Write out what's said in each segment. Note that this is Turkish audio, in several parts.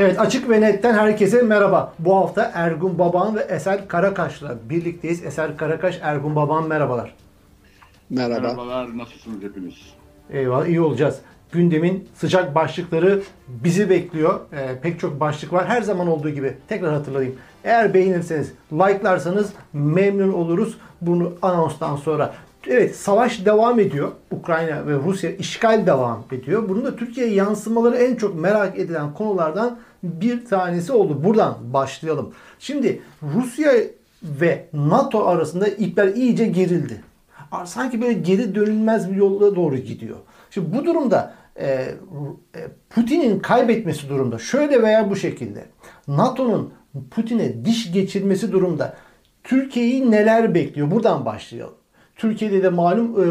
Evet Açık ve Net'ten herkese merhaba. Bu hafta Ergun Baban ve Eser Karakaş'la birlikteyiz. Eser Karakaş, Ergun Baban merhabalar. Merhaba. Merhabalar, nasılsınız hepiniz? Eyvallah, iyi olacağız. Gündemin sıcak başlıkları bizi bekliyor. Ee, pek çok başlık var. Her zaman olduğu gibi tekrar hatırlayayım. Eğer beğenirseniz, like'larsanız memnun oluruz. Bunu anonstan sonra. Evet, savaş devam ediyor. Ukrayna ve Rusya işgal devam ediyor. Bunun da Türkiye'ye yansımaları en çok merak edilen konulardan bir tanesi oldu. Buradan başlayalım. Şimdi Rusya ve NATO arasında ipler iyice gerildi. Sanki böyle geri dönülmez bir yola doğru gidiyor. Şimdi bu durumda e, e, Putin'in kaybetmesi durumda şöyle veya bu şekilde NATO'nun Putin'e diş geçirmesi durumda Türkiye'yi neler bekliyor? Buradan başlayalım. Türkiye'de de malum e,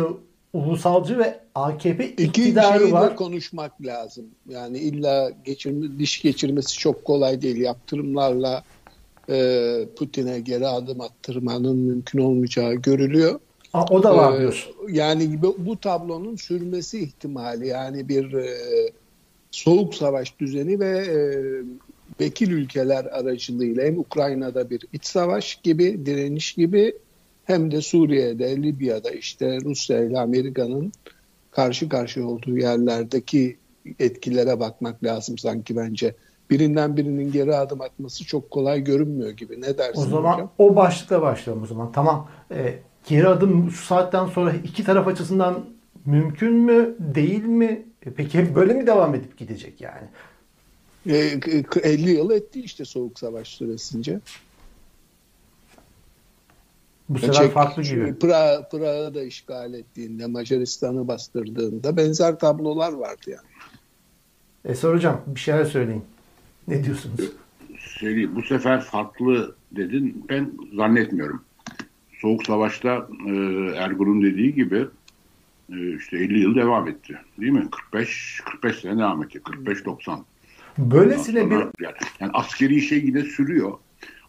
ulusalcı ve AKP iktidarı İki var. konuşmak lazım. Yani illa geçirme, diş geçirmesi çok kolay değil. Yaptırımlarla e, Putin'e geri adım attırmanın mümkün olmayacağı görülüyor. Aa, o da var Ee, diyorsun. Yani bu, bu tablonun sürmesi ihtimali yani bir e, soğuk savaş düzeni ve e, vekil ülkeler aracılığıyla hem Ukrayna'da bir iç savaş gibi direniş gibi hem de Suriye'de, Libya'da işte Rusya ile Amerika'nın karşı karşıya olduğu yerlerdeki etkilere bakmak lazım sanki bence. Birinden birinin geri adım atması çok kolay görünmüyor gibi. Ne dersin O zaman hocam? o başlıkla başlayalım o zaman. Tamam. Ee, geri adım şu saatten sonra iki taraf açısından mümkün mü, değil mi? E, Peki hep böyle mi devam edip gidecek yani? E, k- 50 yıl etti işte soğuk savaş süresince. Bu sefer Çek- farklı gibi. Pıra, Pıra'yı da işgal ettiğinde, Macaristan'ı bastırdığında benzer tablolar vardı yani. Eser Hocam bir şeyler söyleyin. Ne diyorsunuz? Seri, bu sefer farklı dedin. Ben zannetmiyorum. Soğuk Savaş'ta e, Ergun'un dediği gibi e, işte 50 yıl devam etti. Değil mi? 45 45 sene devam etti. 45-90. Böylesine bir Sonra yani, yani askeri şey yine sürüyor.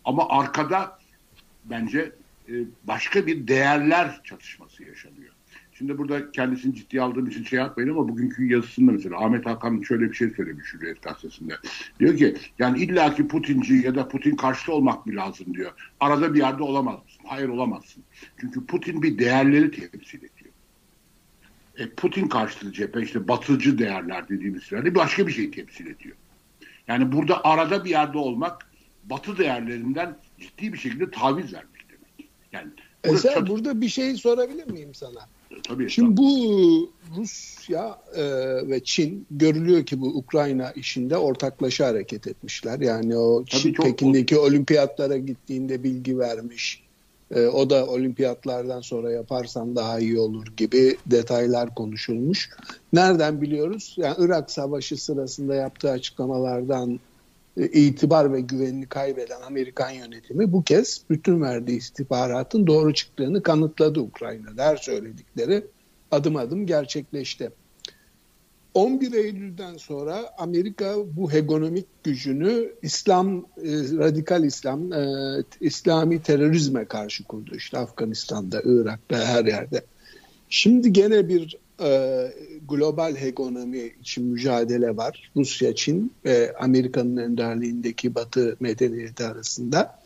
Ama arkada bence e, başka bir değerler çatışması yaşanıyor. Şimdi burada kendisini ciddiye aldığım için şey yapmayın ama bugünkü yazısında mesela Ahmet Hakan şöyle bir şey söylemiş Hürriyet gazetesinde. Diyor ki yani illaki Putinci ya da Putin karşıtı olmak mı lazım diyor. Arada bir yerde olamaz mısın? Hayır olamazsın. Çünkü Putin bir değerleri temsil ediyor. E, Putin karşıtı cephe işte batıcı değerler dediğimiz yerde başka bir şey temsil ediyor. Yani burada arada bir yerde olmak batı değerlerinden ciddi bir şekilde taviz demek. Yani Eser çat- burada bir şey sorabilir miyim sana? tabii, Şimdi bu Rusya e, ve Çin görülüyor ki bu Ukrayna işinde ortaklaşa hareket etmişler. Yani o Tabii Çin çok- Pekin'deki olimpiyatlara gittiğinde bilgi vermiş. E, o da olimpiyatlardan sonra yaparsan daha iyi olur gibi detaylar konuşulmuş. Nereden biliyoruz? Yani Irak Savaşı sırasında yaptığı açıklamalardan itibar ve güvenini kaybeden Amerikan yönetimi bu kez bütün verdiği istihbaratın doğru çıktığını kanıtladı Ukrayna'da. Her söyledikleri adım adım gerçekleşti. 11 Eylül'den sonra Amerika bu hegemonik gücünü İslam, e, radikal İslam, e, İslami terörizme karşı kurdu. İşte Afganistan'da, Irak'ta, her yerde. Şimdi gene bir e, global hegemomi için mücadele var. Rusya, Çin ve Amerika'nın önderliğindeki Batı medeniyeti arasında.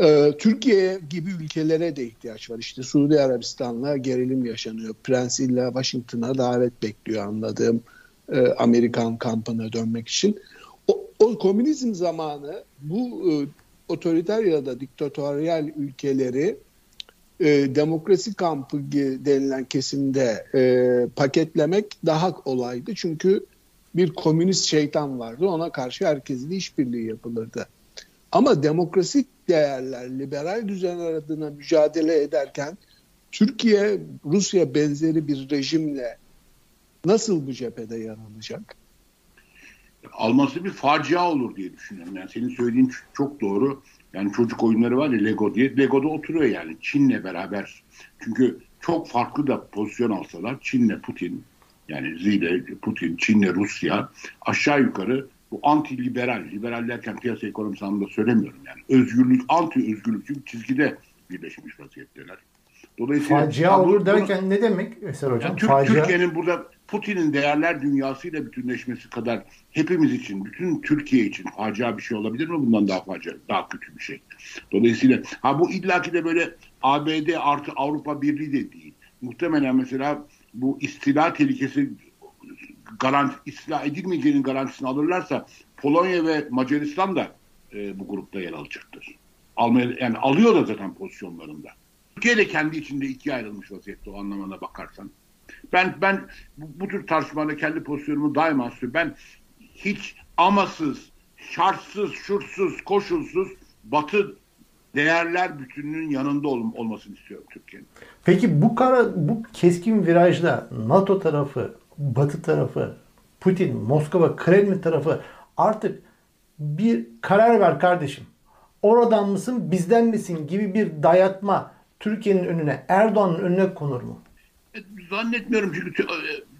E, Türkiye gibi ülkelere de ihtiyaç var. İşte Suudi Arabistan'la gerilim yaşanıyor. Prens illa Washington'a davet bekliyor anladığım e, Amerikan kampına dönmek için. O, o komünizm zamanı bu e, otoriter ya da diktatöryal ülkeleri e, demokrasi kampı denilen kesimde e, paketlemek daha kolaydı. Çünkü bir komünist şeytan vardı. Ona karşı herkesle işbirliği yapılırdı. Ama demokratik değerler, liberal düzen adına mücadele ederken Türkiye, Rusya benzeri bir rejimle nasıl bu cephede yer alacak? alması bir facia olur diye düşünüyorum. Yani senin söylediğin çok doğru. Yani çocuk oyunları var ya Lego diye. Lego'da oturuyor yani Çin'le beraber. Çünkü çok farklı da pozisyon alsalar Çin'le Putin yani Xi ile Putin, Çin'le Rusya aşağı yukarı bu anti liberal, liberal derken piyasa ekonomisi anlamında söylemiyorum yani. Özgürlük, anti özgürlükçü bir çizgide birleşmiş vaziyetteler. Dolayısıyla facia olur bunu- derken ne demek Eser Hocam? yani Türk- facia. Türkiye'nin burada Putin'in değerler dünyasıyla bütünleşmesi kadar hepimiz için, bütün Türkiye için facia bir şey olabilir mi? Bundan daha facia, daha kötü bir şey. Dolayısıyla ha bu illaki de böyle ABD artı Avrupa Birliği de değil. Muhtemelen mesela bu istila tehlikesi garanti, istila edilmeyeceğinin garantisini alırlarsa Polonya ve Macaristan da e, bu grupta yer alacaktır. Almaya, yani alıyor da zaten pozisyonlarında. Türkiye de kendi içinde ikiye ayrılmış vaziyette o anlamına bakarsan. Ben ben bu, bu tür tartışmalarda kendi pozisyonumu daima söylüyorum. Ben hiç amasız, şartsız, şurtsuz, koşulsuz Batı değerler bütününün yanında ol, olmasını istiyorum Türkiye'nin. Peki bu kara bu keskin virajda NATO tarafı, Batı tarafı, Putin, Moskova, Kremlin tarafı artık bir karar ver kardeşim. Oradan mısın, bizden misin gibi bir dayatma Türkiye'nin önüne, Erdoğan'ın önüne konur mu? Zannetmiyorum çünkü e,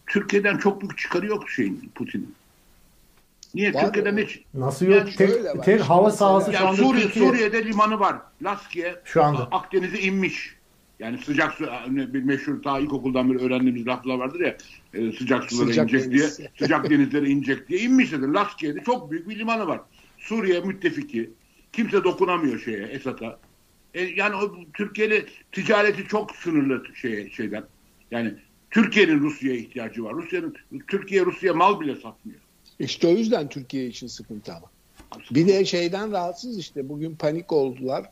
Türkiye'den çok büyük çıkarı yok şeyin Putin'in. Niye? Var Türkiye'den mı? hiç Nasıl yok? Yani tek, şöyle var. tek Şimdi hava sahası şu anda Suriye, Türkiye. Suriye'de limanı var. Laskiye Şu anda. Akdeniz'e inmiş. Yani sıcak su hani bir meşhur ta ilkokuldan beri öğrendiğimiz laflar vardır ya e, sıcak sulara Sıcak inecek deniz. diye sıcak denizlere inecek diye inmiştir. Laskiye'de çok büyük bir limanı var. Suriye müttefiki. Kimse dokunamıyor şeye Esad'a. E, yani o Türkiye'de ticareti çok sınırlı şeye şeyden. Yani Türkiye'nin Rusya'ya ihtiyacı var. Rusya'nın Türkiye Rusya mal bile satmıyor. İşte o yüzden Türkiye için sıkıntı ama. Bir de şeyden rahatsız işte bugün panik oldular.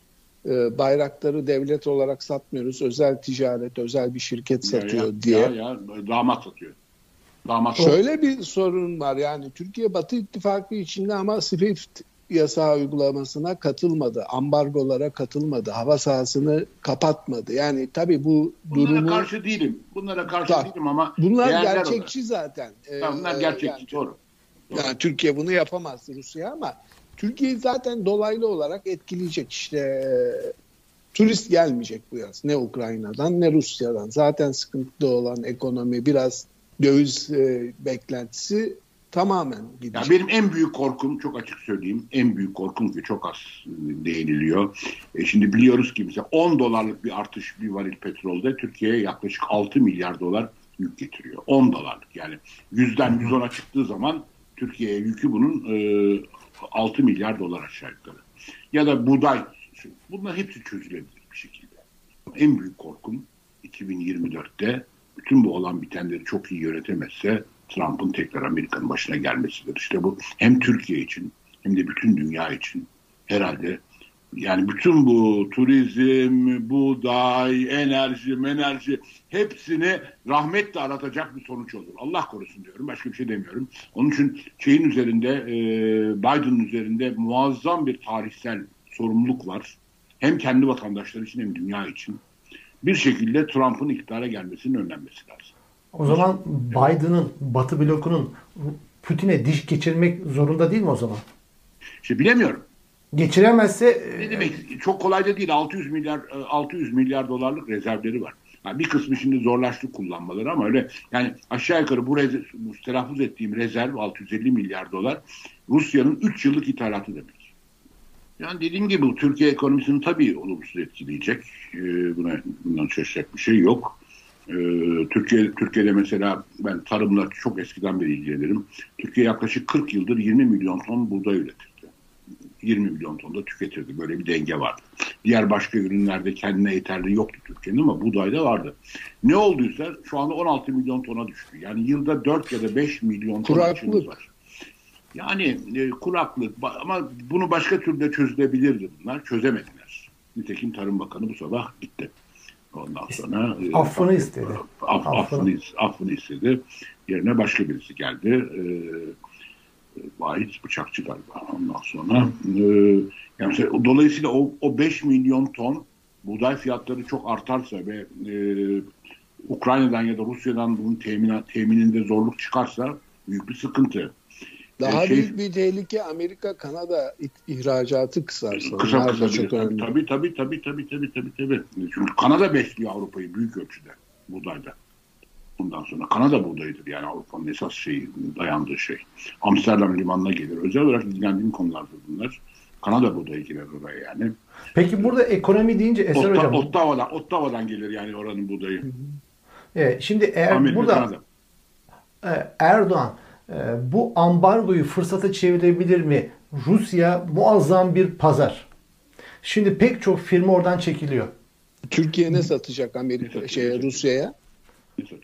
Ee, bayrakları devlet olarak satmıyoruz. Özel ticaret, özel bir şirket satıyor ya, diye. Ya, ya, damat satıyor. Damat. Şöyle bir sorun var yani Türkiye Batı İttifakı içinde ama SWIFT yasağı uygulamasına katılmadı. Ambargolara katılmadı. Hava sahasını kapatmadı. Yani tabii bu Bunlara durumu karşı değilim. Bunlara karşı Tabii. değilim ama bunlar gerçekçi zaten. Ee, olarak. Bunlar gerçekçi yani- doğru. Yani Türkiye bunu yapamaz Rusya ama Türkiye zaten dolaylı olarak etkileyecek işte e, turist gelmeyecek bu yaz. Ne Ukrayna'dan ne Rusya'dan. Zaten sıkıntıda olan ekonomi biraz döviz e, beklentisi tamamen Ya gidecek. benim en büyük korkum çok açık söyleyeyim. En büyük korkum ki çok az e, değiniliyor. E şimdi biliyoruz ki mesela 10 dolarlık bir artış bir varil petrolde Türkiye'ye yaklaşık 6 milyar dolar yük getiriyor. 10 dolarlık yani yüzden 110'a çıktığı zaman Türkiye'ye yükü bunun e, 6 milyar dolar aşağı yukarı. Ya da buğday. Bunlar hepsi çözülebilir bir şekilde. En büyük korkum 2024'te bütün bu olan bitenleri çok iyi yönetemezse Trump'ın tekrar Amerika'nın başına gelmesidir. İşte bu hem Türkiye için hem de bütün dünya için herhalde yani bütün bu turizm, buğday, enerji, enerji hepsini rahmetle aratacak bir sonuç olur. Allah korusun diyorum. Başka bir şey demiyorum. Onun için şeyin üzerinde, e, Biden'ın üzerinde muazzam bir tarihsel sorumluluk var. Hem kendi vatandaşları için hem dünya için. Bir şekilde Trump'ın iktidara gelmesinin önlenmesi lazım. O zaman Biden'ın, Batı blokunun Putin'e diş geçirmek zorunda değil mi o zaman? İşte bilemiyorum. Geçiremezse Ne e, demek? Çok kolay da değil. 600 milyar e, 600 milyar dolarlık rezervleri var. Yani bir kısmı şimdi zorlaştı kullanmaları ama öyle yani aşağı yukarı bu, rez, bu telaffuz ettiğim rezerv 650 milyar dolar Rusya'nın 3 yıllık ithalatı demek. Yani dediğim gibi bu Türkiye ekonomisini tabii olumsuz etkileyecek. Ee, buna bundan şaşacak bir şey yok. Ee, Türkiye Türkiye'de mesela ben tarımla çok eskiden beri ilgilenirim. Türkiye yaklaşık 40 yıldır 20 milyon ton buğday üretirdi. 20 milyon ton da tüketirdi. Böyle bir denge vardı. Diğer başka ürünlerde kendine yeterli yoktu Türkiye'nin ama buğdayda vardı. Ne olduysa şu anda 16 milyon tona düştü. Yani yılda 4 ya da 5 milyon ton Kuraklık. var. Yani e, kuraklık ama bunu başka türde çözülebilirdi bunlar. Çözemediler. Nitekim Tarım Bakanı bu sabah gitti. Ondan sonra e, Affını istedi. Af, Affını. affını, affını istedi. Yerine başka birisi geldi. E, Vahit Bıçakçı galiba ondan sonra. E, yani mesela, dolayısıyla o, o 5 milyon ton buğday fiyatları çok artarsa ve e, Ukrayna'dan ya da Rusya'dan bunun temin, temininde zorluk çıkarsa büyük bir sıkıntı. Daha şey- büyük bir tehlike Amerika Kanada it- ihracatı kısarsa. Kısa kısa çok tabii, önemli. tabii tabii tabii tabii tabii tabii tabii. Çünkü Kanada besliyor Avrupa'yı büyük ölçüde buğdayda. Bundan sonra Kanada buğdayıdır yani Avrupa'nın esas şeyi dayandığı şey. Amsterdam limanına gelir. Özel olarak ilgilendiğim konulardır bunlar. Kanada buğdayı girer oraya yani. peki burada ekonomi deyince Eser Otta, Hocam Ottawa'dan, Ottawa'dan gelir yani oranın buğdayı. evet, şimdi eğer Amerika, burada Kanada. Erdoğan bu ambargoyu fırsata çevirebilir mi? Rusya muazzam bir pazar. Şimdi pek çok firma oradan çekiliyor. Türkiye ne satacak Amerika şeye Rusya'ya?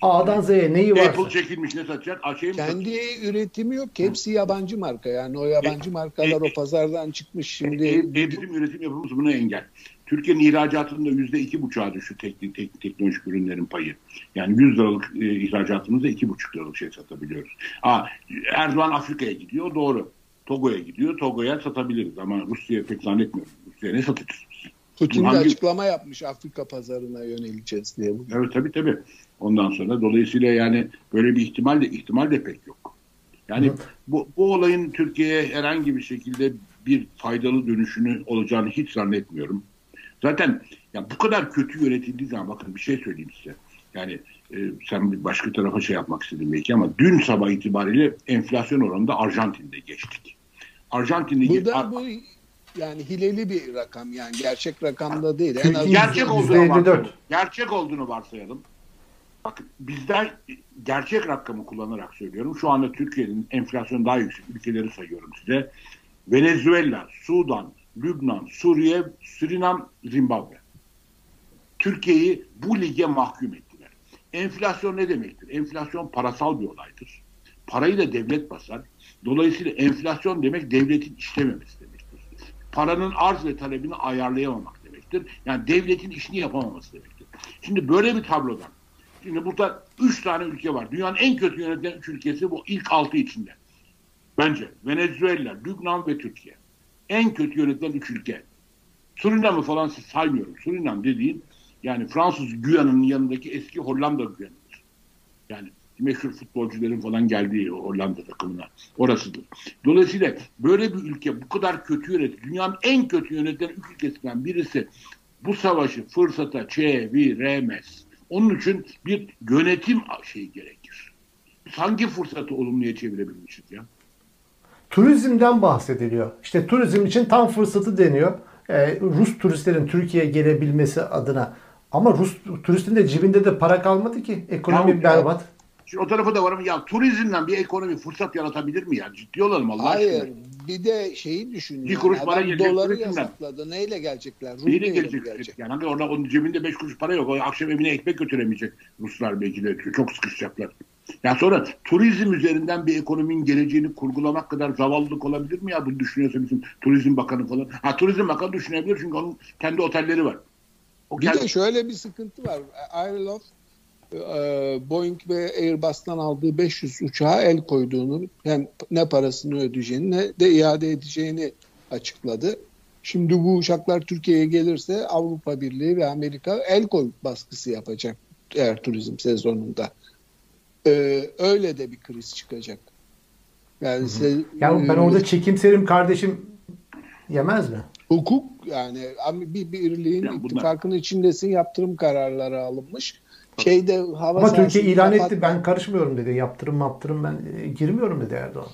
A'dan Z'ye neyi Apple varsa. çekilmiş ne satacak? Şey mi satacak? Kendi üretimi yok. Hepsi yabancı marka. Yani o yabancı markalar o pazardan çıkmış. Şimdi E, e, bizim üretim yapımız buna engel. Türkiye'nin ihracatında yüzde iki buçuğa düştü teknik, teknik teknolojik ürünlerin payı. Yani 100 liralık e, ihracatımızda iki buçuk liralık şey satabiliyoruz. Ha, Erdoğan Afrika'ya gidiyor doğru. Togo'ya gidiyor. Togo'ya satabiliriz ama Rusya'ya pek zannetmiyorum. Rusya'ya ne satacağız biz? Putin de Hangi- açıklama yapmış Afrika pazarına yöneleceğiz diye. Evet tabii tabii. Ondan sonra dolayısıyla yani böyle bir ihtimal de ihtimal de pek yok. Yani bu, bu olayın Türkiye'ye herhangi bir şekilde bir faydalı dönüşünü olacağını hiç zannetmiyorum. Zaten ya bu kadar kötü yönetildiği zaman bakın bir şey söyleyeyim size. Yani e, sen bir başka tarafa şey yapmak istedin belki ama dün sabah itibariyle enflasyon oranında Arjantin'de geçtik. Arjantin'deki Bu da bu yani hileli bir rakam yani gerçek rakamda değil. En az gerçek olduğunu 54. varsayalım. Gerçek olduğunu varsayalım. Bakın bizden gerçek rakamı kullanarak söylüyorum. Şu anda Türkiye'nin enflasyon daha yüksek ülkeleri sayıyorum size. Venezuela, Sudan, Lübnan, Suriye, Surinam, Zimbabwe. Türkiye'yi bu lige mahkum ettiler. Enflasyon ne demektir? Enflasyon parasal bir olaydır. Parayı da devlet basar. Dolayısıyla enflasyon demek devletin işlememesi demektir. Paranın arz ve talebini ayarlayamamak demektir. Yani devletin işini yapamaması demektir. Şimdi böyle bir tablodan Şimdi burada üç tane ülke var. Dünyanın en kötü yönetilen üç ülkesi bu ilk altı içinde. Bence Venezuela, Lübnan ve Türkiye. En kötü yönetilen üç ülke. Surinam'ı falan saymıyorum. Surinam dediğin yani Fransız Güyan'ın yanındaki eski Hollanda Güyan'ıdır. Yani meşhur futbolcuların falan geldiği Hollanda takımına. Orasıdır. Dolayısıyla böyle bir ülke bu kadar kötü yönet, dünyanın en kötü yönetilen üç ülkesinden birisi bu savaşı fırsata çeviremez. Onun için bir yönetim şeyi gerekir. Hangi fırsatı olumluya çevirebilmişiz ya? Turizmden bahsediliyor. İşte turizm için tam fırsatı deniyor. Ee, Rus turistlerin Türkiye'ye gelebilmesi adına. Ama Rus turistin de cebinde de para kalmadı ki. Ekonomi Ya- berbat. Şimdi o tarafa da varım. Ya turizmden bir ekonomi fırsat yaratabilir mi ya? Ciddi olalım Allah Hayır. aşkına. Bir de şeyi düşün. Bir kuruş para gelecek doları turizmden. yasakladı. Neyle gelecekler? Neyle gelecek? gelecek? Yani hani orada onun cebinde beş kuruş para yok. O akşam evine ekmek götüremeyecek Ruslar belki de. Çok sıkışacaklar. Yani sonra turizm üzerinden bir ekonominin geleceğini kurgulamak kadar zavallılık olabilir mi ya? Bunu düşünüyorsa bizim turizm bakanı falan. Ha turizm bakanı düşünebilir çünkü onun kendi otelleri var. O Bir kendi- de şöyle bir sıkıntı var. Aerolof e, Boeing ve Airbus'tan aldığı 500 uçağa el koyduğunu hem ne parasını ödeyeceğini ne de iade edeceğini açıkladı. Şimdi bu uçaklar Türkiye'ye gelirse Avrupa Birliği ve Amerika el koy baskısı yapacak eğer turizm sezonunda. Ee, öyle de bir kriz çıkacak. Yani se- Yani ben e, orada çekimserim kardeşim yemez mi? hukuk yani bir birliğin Yani bunlar- ittifakın içindesin yaptırım kararları alınmış. Şeyde hava Ama Türkiye ilan kapat- etti. Ben karışmıyorum dedi. Yaptırım yaptırım ben e, girmiyorum dedi Erdoğan.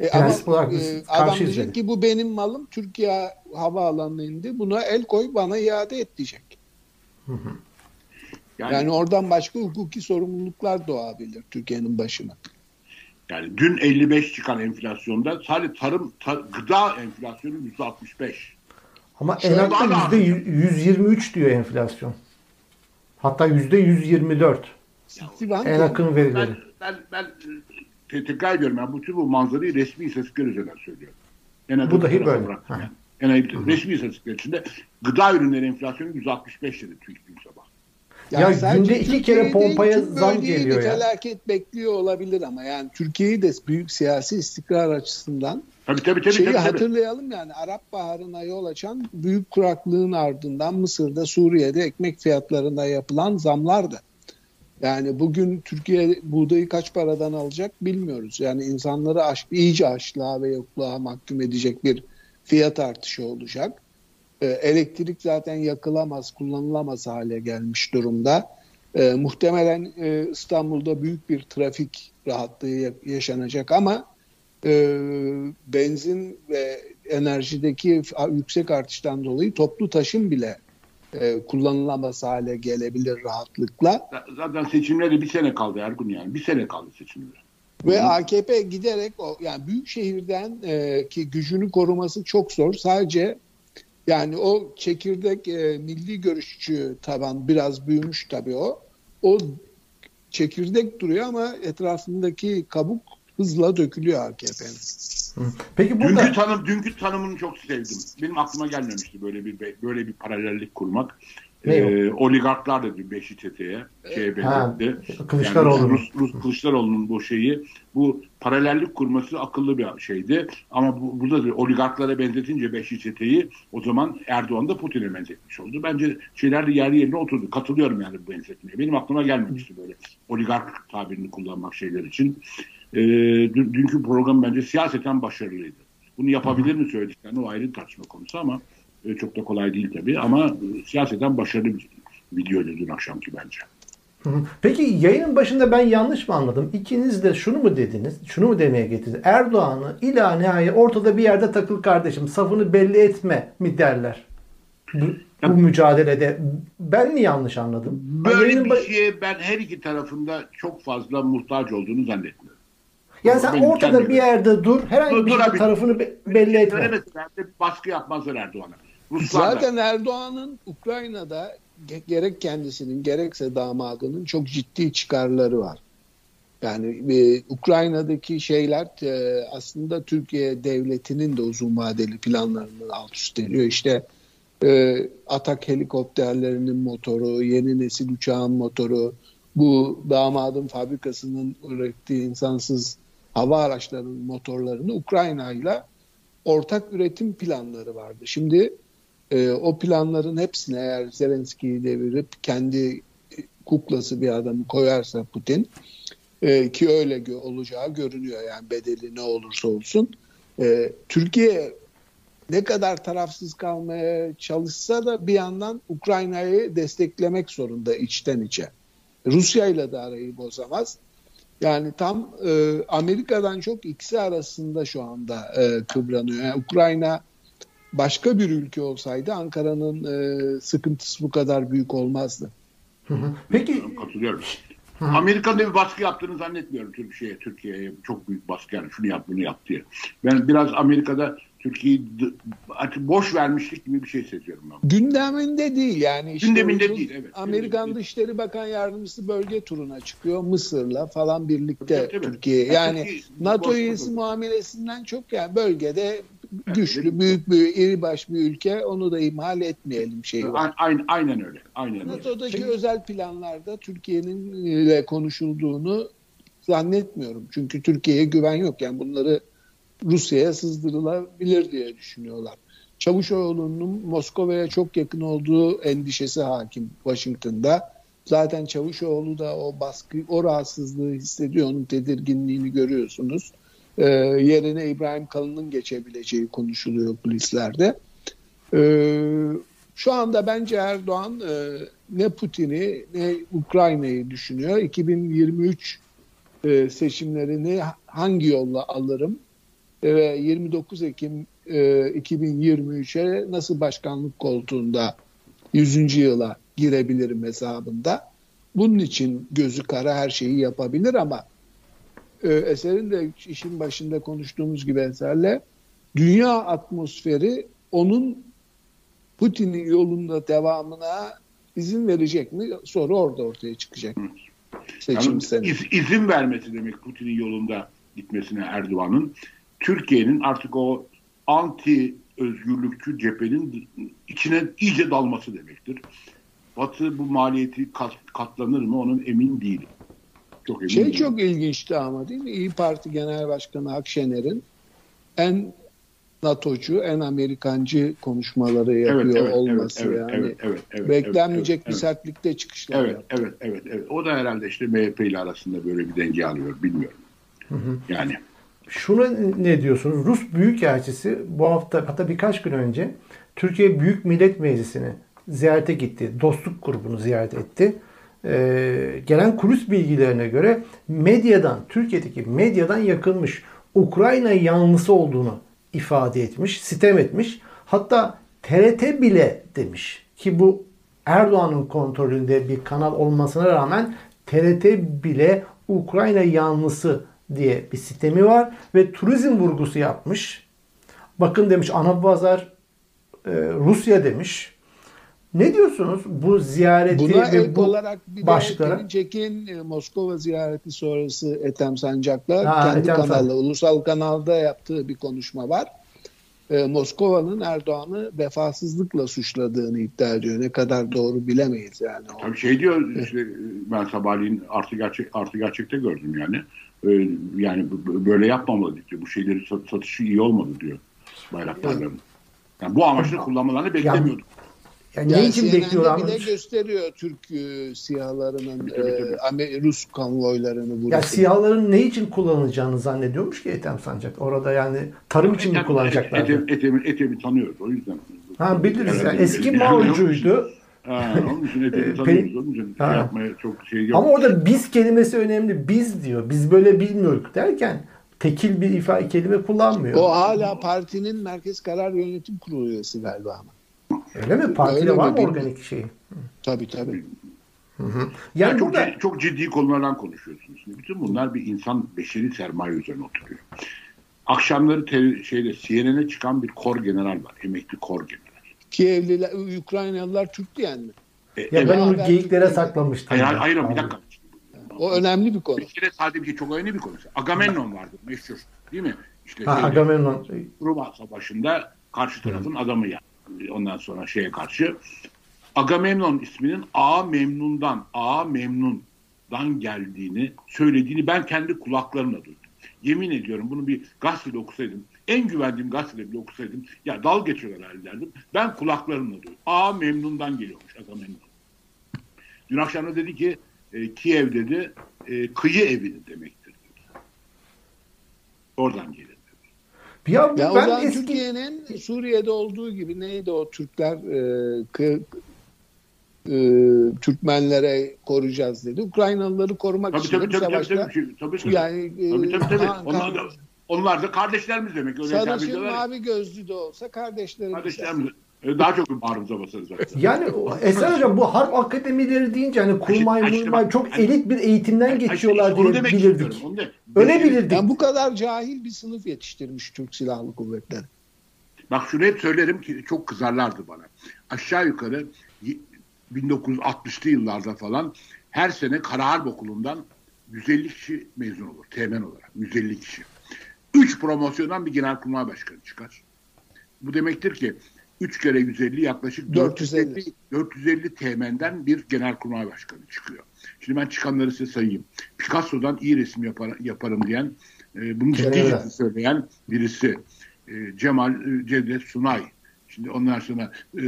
E, ama olarak biz e, adam diyecek dedi. ki bu benim malım Türkiye havaalanına indi. Buna el koy bana iade et diyecek. Yani, Yani oradan başka hukuki sorumluluklar doğabilir Türkiye'nin başına. yani dün 55 çıkan enflasyonda sadece tarım ta- gıda enflasyonu %65. Ama Şöyle da yüzde 123 diyor enflasyon. Hatta yüzde 124. Citibank Enak'ın verileri. Ben, ben, ben e, tekrar ediyorum. Ben bütün bu manzarayı resmi istatistikler üzerinden söylüyorum. En Bu dahi böyle. Yani. En ayıp- resmi istatistikler içinde gıda ürünleri enflasyonu 165 dedi TÜİK dün sabah. Ya sadece günde iki Türkiye'yi kere pompaya değil, zam geliyor ya. felaket bekliyor olabilir ama yani Türkiye'yi de büyük siyasi istikrar açısından Tabii tabii tabii. Şeyi tabii, tabii. hatırlayalım yani Arap Baharı'na yol açan büyük kuraklığın ardından Mısır'da, Suriye'de ekmek fiyatlarına yapılan zamlardı. Yani bugün Türkiye buğdayı kaç paradan alacak bilmiyoruz. Yani insanları aş, iyice açlığa ve yokluğa mahkum edecek bir fiyat artışı olacak. Ee, elektrik zaten yakılamaz, kullanılamaz hale gelmiş durumda. Ee, muhtemelen e, İstanbul'da büyük bir trafik rahatlığı ya- yaşanacak ama e, benzin ve enerjideki yüksek artıştan dolayı toplu taşım bile e, kullanılamaz hale gelebilir rahatlıkla. Zaten seçimlere bir sene kaldı Ergun yani. Bir sene kaldı seçimlere. Ve AKP giderek o yani büyük şehirden e, ki gücünü koruması çok zor. Sadece yani o çekirdek e, milli görüşçü taban biraz büyümüş tabii o. O çekirdek duruyor ama etrafındaki kabuk hızla dökülüyor AKP'nin. Peki burada Dünkü tanım dünkü tanımını çok sevdim. Benim aklıma gelmemişti böyle bir böyle bir paralellik kurmak. Ne Ee, oligarklar dedi Beşi Çete'ye şeye Ha, benzetti. Kılıçdaroğlu'nun. Yani Rus, Rus Kılıçdaroğlu'nun bu şeyi bu paralellik kurması akıllı bir şeydi. Ama bu, burada da oligarklara benzetince Beşi Çete'yi o zaman Erdoğan da Putin'e benzetmiş oldu. Bence şeyler de yerli yerine oturdu. Katılıyorum yani bu benzetmeye. Benim aklıma gelmemişti böyle oligark tabirini kullanmak şeyler için. Ee, dün- dünkü program bence siyaseten başarılıydı. Bunu yapabilir mi söylediklerini o ayrı tartışma konusu ama e, çok da kolay değil tabii. Ama siyaseten başarılı bir videoydu dün akşamki bence. Peki yayının başında ben yanlış mı anladım? İkiniz de şunu mu dediniz? Şunu mu demeye getirdiniz? Erdoğan'ı ila nihayet ortada bir yerde takıl kardeşim safını belli etme mi derler? Bu, bu mücadelede ben mi yanlış anladım? Böyle Yayının bir şeye ben her iki tarafında çok fazla muhtaç olduğunu zannetmiyorum. Yani sen Benim ortada bir yerde dur, herhangi Dur, bir dur tarafını be- belli etme. Söylemeseler de baskı yapmazlar Erdoğan'a. Ruslar da. Zaten Erdoğan'ın Ukrayna'da ge- gerek kendisinin gerekse damadının çok ciddi çıkarları var. Yani e, Ukrayna'daki şeyler e, aslında Türkiye devletinin de uzun vadeli planlarını alt üst ediyor. İşte e, atak helikopterlerinin motoru, yeni nesil uçağın motoru, bu damadın fabrikasının ürettiği insansız hava araçlarının motorlarını Ukrayna ile ortak üretim planları vardı. Şimdi e, o planların hepsine eğer Zelenski'yi devirip kendi kuklası bir adamı koyarsa Putin e, ki öyle olacağı görünüyor yani bedeli ne olursa olsun. E, Türkiye ne kadar tarafsız kalmaya çalışsa da bir yandan Ukrayna'yı desteklemek zorunda içten içe. Rusya ile de arayı bozamaz. Yani tam e, Amerika'dan çok ikisi arasında şu anda e, kıvranıyor. Yani Ukrayna başka bir ülke olsaydı Ankara'nın e, sıkıntısı bu kadar büyük olmazdı. Hı hı. Peki Katılıyorum. Amerika'nın da bir baskı yaptığını zannetmiyorum Türkiye'ye. Türkiye'ye çok büyük baskı yani şunu yap bunu yap diye. Ben biraz Amerika'da Türkiye'yi boş vermişlik gibi bir şey seziyorum ben. Gündeminde değil yani. işte Gündeminde uzun- değil, evet. Amerikan Gündeminde Dışişleri Bakan Yardımcısı bölge turuna çıkıyor Mısır'la falan birlikte tabii. Türkiye. Yani Türkiye- NATO üyesi muamelesinden çok yani bölgede Evet, güçlü, büyük bir iri baş bir ülke onu da ihmal etmeyelim şeyi var. Aynen, aynen öyle. Aynen öyle. NATO'daki özel planlarda Türkiye'nin ile konuşulduğunu zannetmiyorum. Çünkü Türkiye'ye güven yok. Yani bunları Rusya'ya sızdırılabilir diye düşünüyorlar. Çavuşoğlu'nun Moskova'ya çok yakın olduğu endişesi hakim Washington'da. Zaten Çavuşoğlu da o baskı, o rahatsızlığı hissediyor. Onun tedirginliğini görüyorsunuz. Ee, yerine İbrahim Kalın'ın geçebileceği konuşuluyor kulislerde. Ee, şu anda bence Erdoğan e, ne Putin'i ne Ukrayna'yı düşünüyor. 2023 e, seçimlerini hangi yolla alırım E, ve 29 Ekim e, 2023'e nasıl başkanlık koltuğunda 100. yıla girebilirim hesabında. Bunun için gözü kara her şeyi yapabilir ama e, eserin de işin başında konuştuğumuz gibi eserle dünya atmosferi onun Putin'in yolunda devamına izin verecek mi? Soru orada ortaya çıkacak. Seçim Yani iz- izin vermesi demek Putin'in yolunda gitmesine Erdoğan'ın. Türkiye'nin artık o anti özgürlükçü cephenin içine iyice dalması demektir. Batı bu maliyeti kat- katlanır mı onun emin değilim. Çok emin Şey değilim. çok ilginçti ama değil mi? İyi Parti Genel Başkanı Akşener'in en NATO'cu, en Amerikancı konuşmaları yapıyor olması evet, yani. evet, evet, evet, Beklenmeyecek evet, bir evet. sertlikte çıkışlar Evet, yaptı. evet, evet, evet. O da herhalde işte MHP ile arasında böyle bir denge alıyor, bilmiyorum. Yani Şuna ne diyorsunuz? Rus Büyükelçisi bu hafta hatta birkaç gün önce Türkiye Büyük Millet Meclisi'ni ziyarete gitti. Dostluk grubunu ziyaret etti. Ee, gelen kulis bilgilerine göre medyadan, Türkiye'deki medyadan yakılmış. Ukrayna yanlısı olduğunu ifade etmiş, sitem etmiş. Hatta TRT bile demiş ki bu Erdoğan'ın kontrolünde bir kanal olmasına rağmen TRT bile Ukrayna yanlısı diye bir sistemi var ve turizm vurgusu yapmış. Bakın demiş ana pazar e, Rusya demiş. Ne diyorsunuz bu ziyareti Buna ve ek bu olarak bir de Perinçek'in e, Moskova ziyareti sonrası Ethem Sancak'la Ha, kendi Ethem kanalı, Sancak. ulusal kanalda yaptığı bir konuşma var. E, Moskova'nın Erdoğan'ı vefasızlıkla suçladığını iddia ediyor. Ne kadar doğru bilemeyiz yani. Tabii şey diyor işte ben sabahleyin artı gerçek artı gerçekte gördüm yani. Ee, yani böyle yapmamalıydık diyor. Bu şeyleri sat- satışı iyi olmadı diyor bayraktarların. Yani bu amaçla kullanmalarını beklemiyorduk. Yani Yani ne için bekliyor bile gösteriyor Türk e, sihalarının Tabii, tabii, tabii. e, Rus konvoylarını vuruşunu. Ya siyahların ne için kullanılacağını zannediyormuş ki Ethem Sancak. Orada yani tarım için mi Ethem- kullanacaklardı? Ethem- Ethem- Ethem'i tanıyoruz o yüzden. Ha biliriz yani. Eski Mao'cuydu. Ha, onun için Ee, Ethem'i pe- tanıyoruz. Onun için Ha. şey yapmaya çok şey yok. Ama orada biz kelimesi önemli. Biz diyor. Biz böyle bilmiyoruz derken tekil bir ifade kelime kullanmıyor. O hala partinin Merkez Karar Yönetim Kurulu üyesi galiba ama. Öyle mi? Partide Öyle mi? var mı Bilmiyorum. organik şey? Tabii tabii. Yani Yani çok, burada ciddi, çok ciddi konulardan konuşuyorsunuz. Bütün bunlar bir insan beşeri sermaye üzerine oturuyor. Akşamları te- şeyde CNN'e çıkan bir kor general var. Emekli kor general. Kievliler, Ukraynalılar Türk diyen mi? E, ya evet. ben onu geyiklere saklamıştım. Hayır, ya. hayır, hayır, bir dakika. O önemli bir konu. Bir kere sadece bir şey çok önemli bir konu. Agamemnon vardı meşhur. Değil mi? İşte Ha, şeyde, Agamemnon. Roma Savaşı'nda karşı tarafın adamı yani. Ondan sonra şeye karşı. Agamemnon isminin A Memnun'dan, A Memnun'dan geldiğini söylediğini ben kendi kulaklarımla duydum. Yemin ediyorum bunu bir gazetede okusaydım, en güvendiğim gazetede bile okusaydım, ya dal geçiyorlar herhalde derdim. Ben kulaklarımla duydum. A Memnun'dan geliyormuş Agamemnon. Dün akşam da dedi ki e, Kiev dedi e, kıyı evi demektir dedi. Oradan gelir. Ya, Ya o ben zaman eski Türkiye'nin Suriye'de olduğu gibi neydi o Türkler e, kı- e, Türkmenlere koruyacağız dedi. Ukraynalıları korumak Tabii için tabii tabii, tabii, savaşta tabii, tabii, tabii. yani e, Tabii tabii tabii. Han- Onlar da, onlar da kardeşlerimiz demek. Öyle Sarışın mavi gözlü de olsa kardeşlerimiz. Kardeşlerimiz. Daha çok bağrımıza basarız zaten. yani o- Esen Hocam bu harp akademileri deyince hani kurmay İşte- murmay çok elit bir eğitimden Ay, geçiyorlar işte diye bilirdik. Öyle bilirdik. Yani bu kadar cahil bir sınıf yetiştirmiş Türk Silahlı Kuvvetleri. Bak şunu hep söylerim ki çok kızarlardı bana. Aşağı yukarı y- 1960'lı yıllarda falan her sene Kara Harp Okulu'ndan 150 kişi mezun olur. Teğmen olarak 150 kişi. 3 promosyondan bir genelkurmay başkanı çıkar. Bu demektir ki 3 kere 150 yaklaşık 450. 450, 450 teğmenden bir genelkurmay başkanı çıkıyor. Şimdi ben çıkanları size sayayım. Picasso'dan iyi resim yapar, yaparım diyen, e, bunu ciddi Evet. ciddi söyleyen birisi. E, Cemal e, Cevdet Sunay. Şimdi ondan sonra e,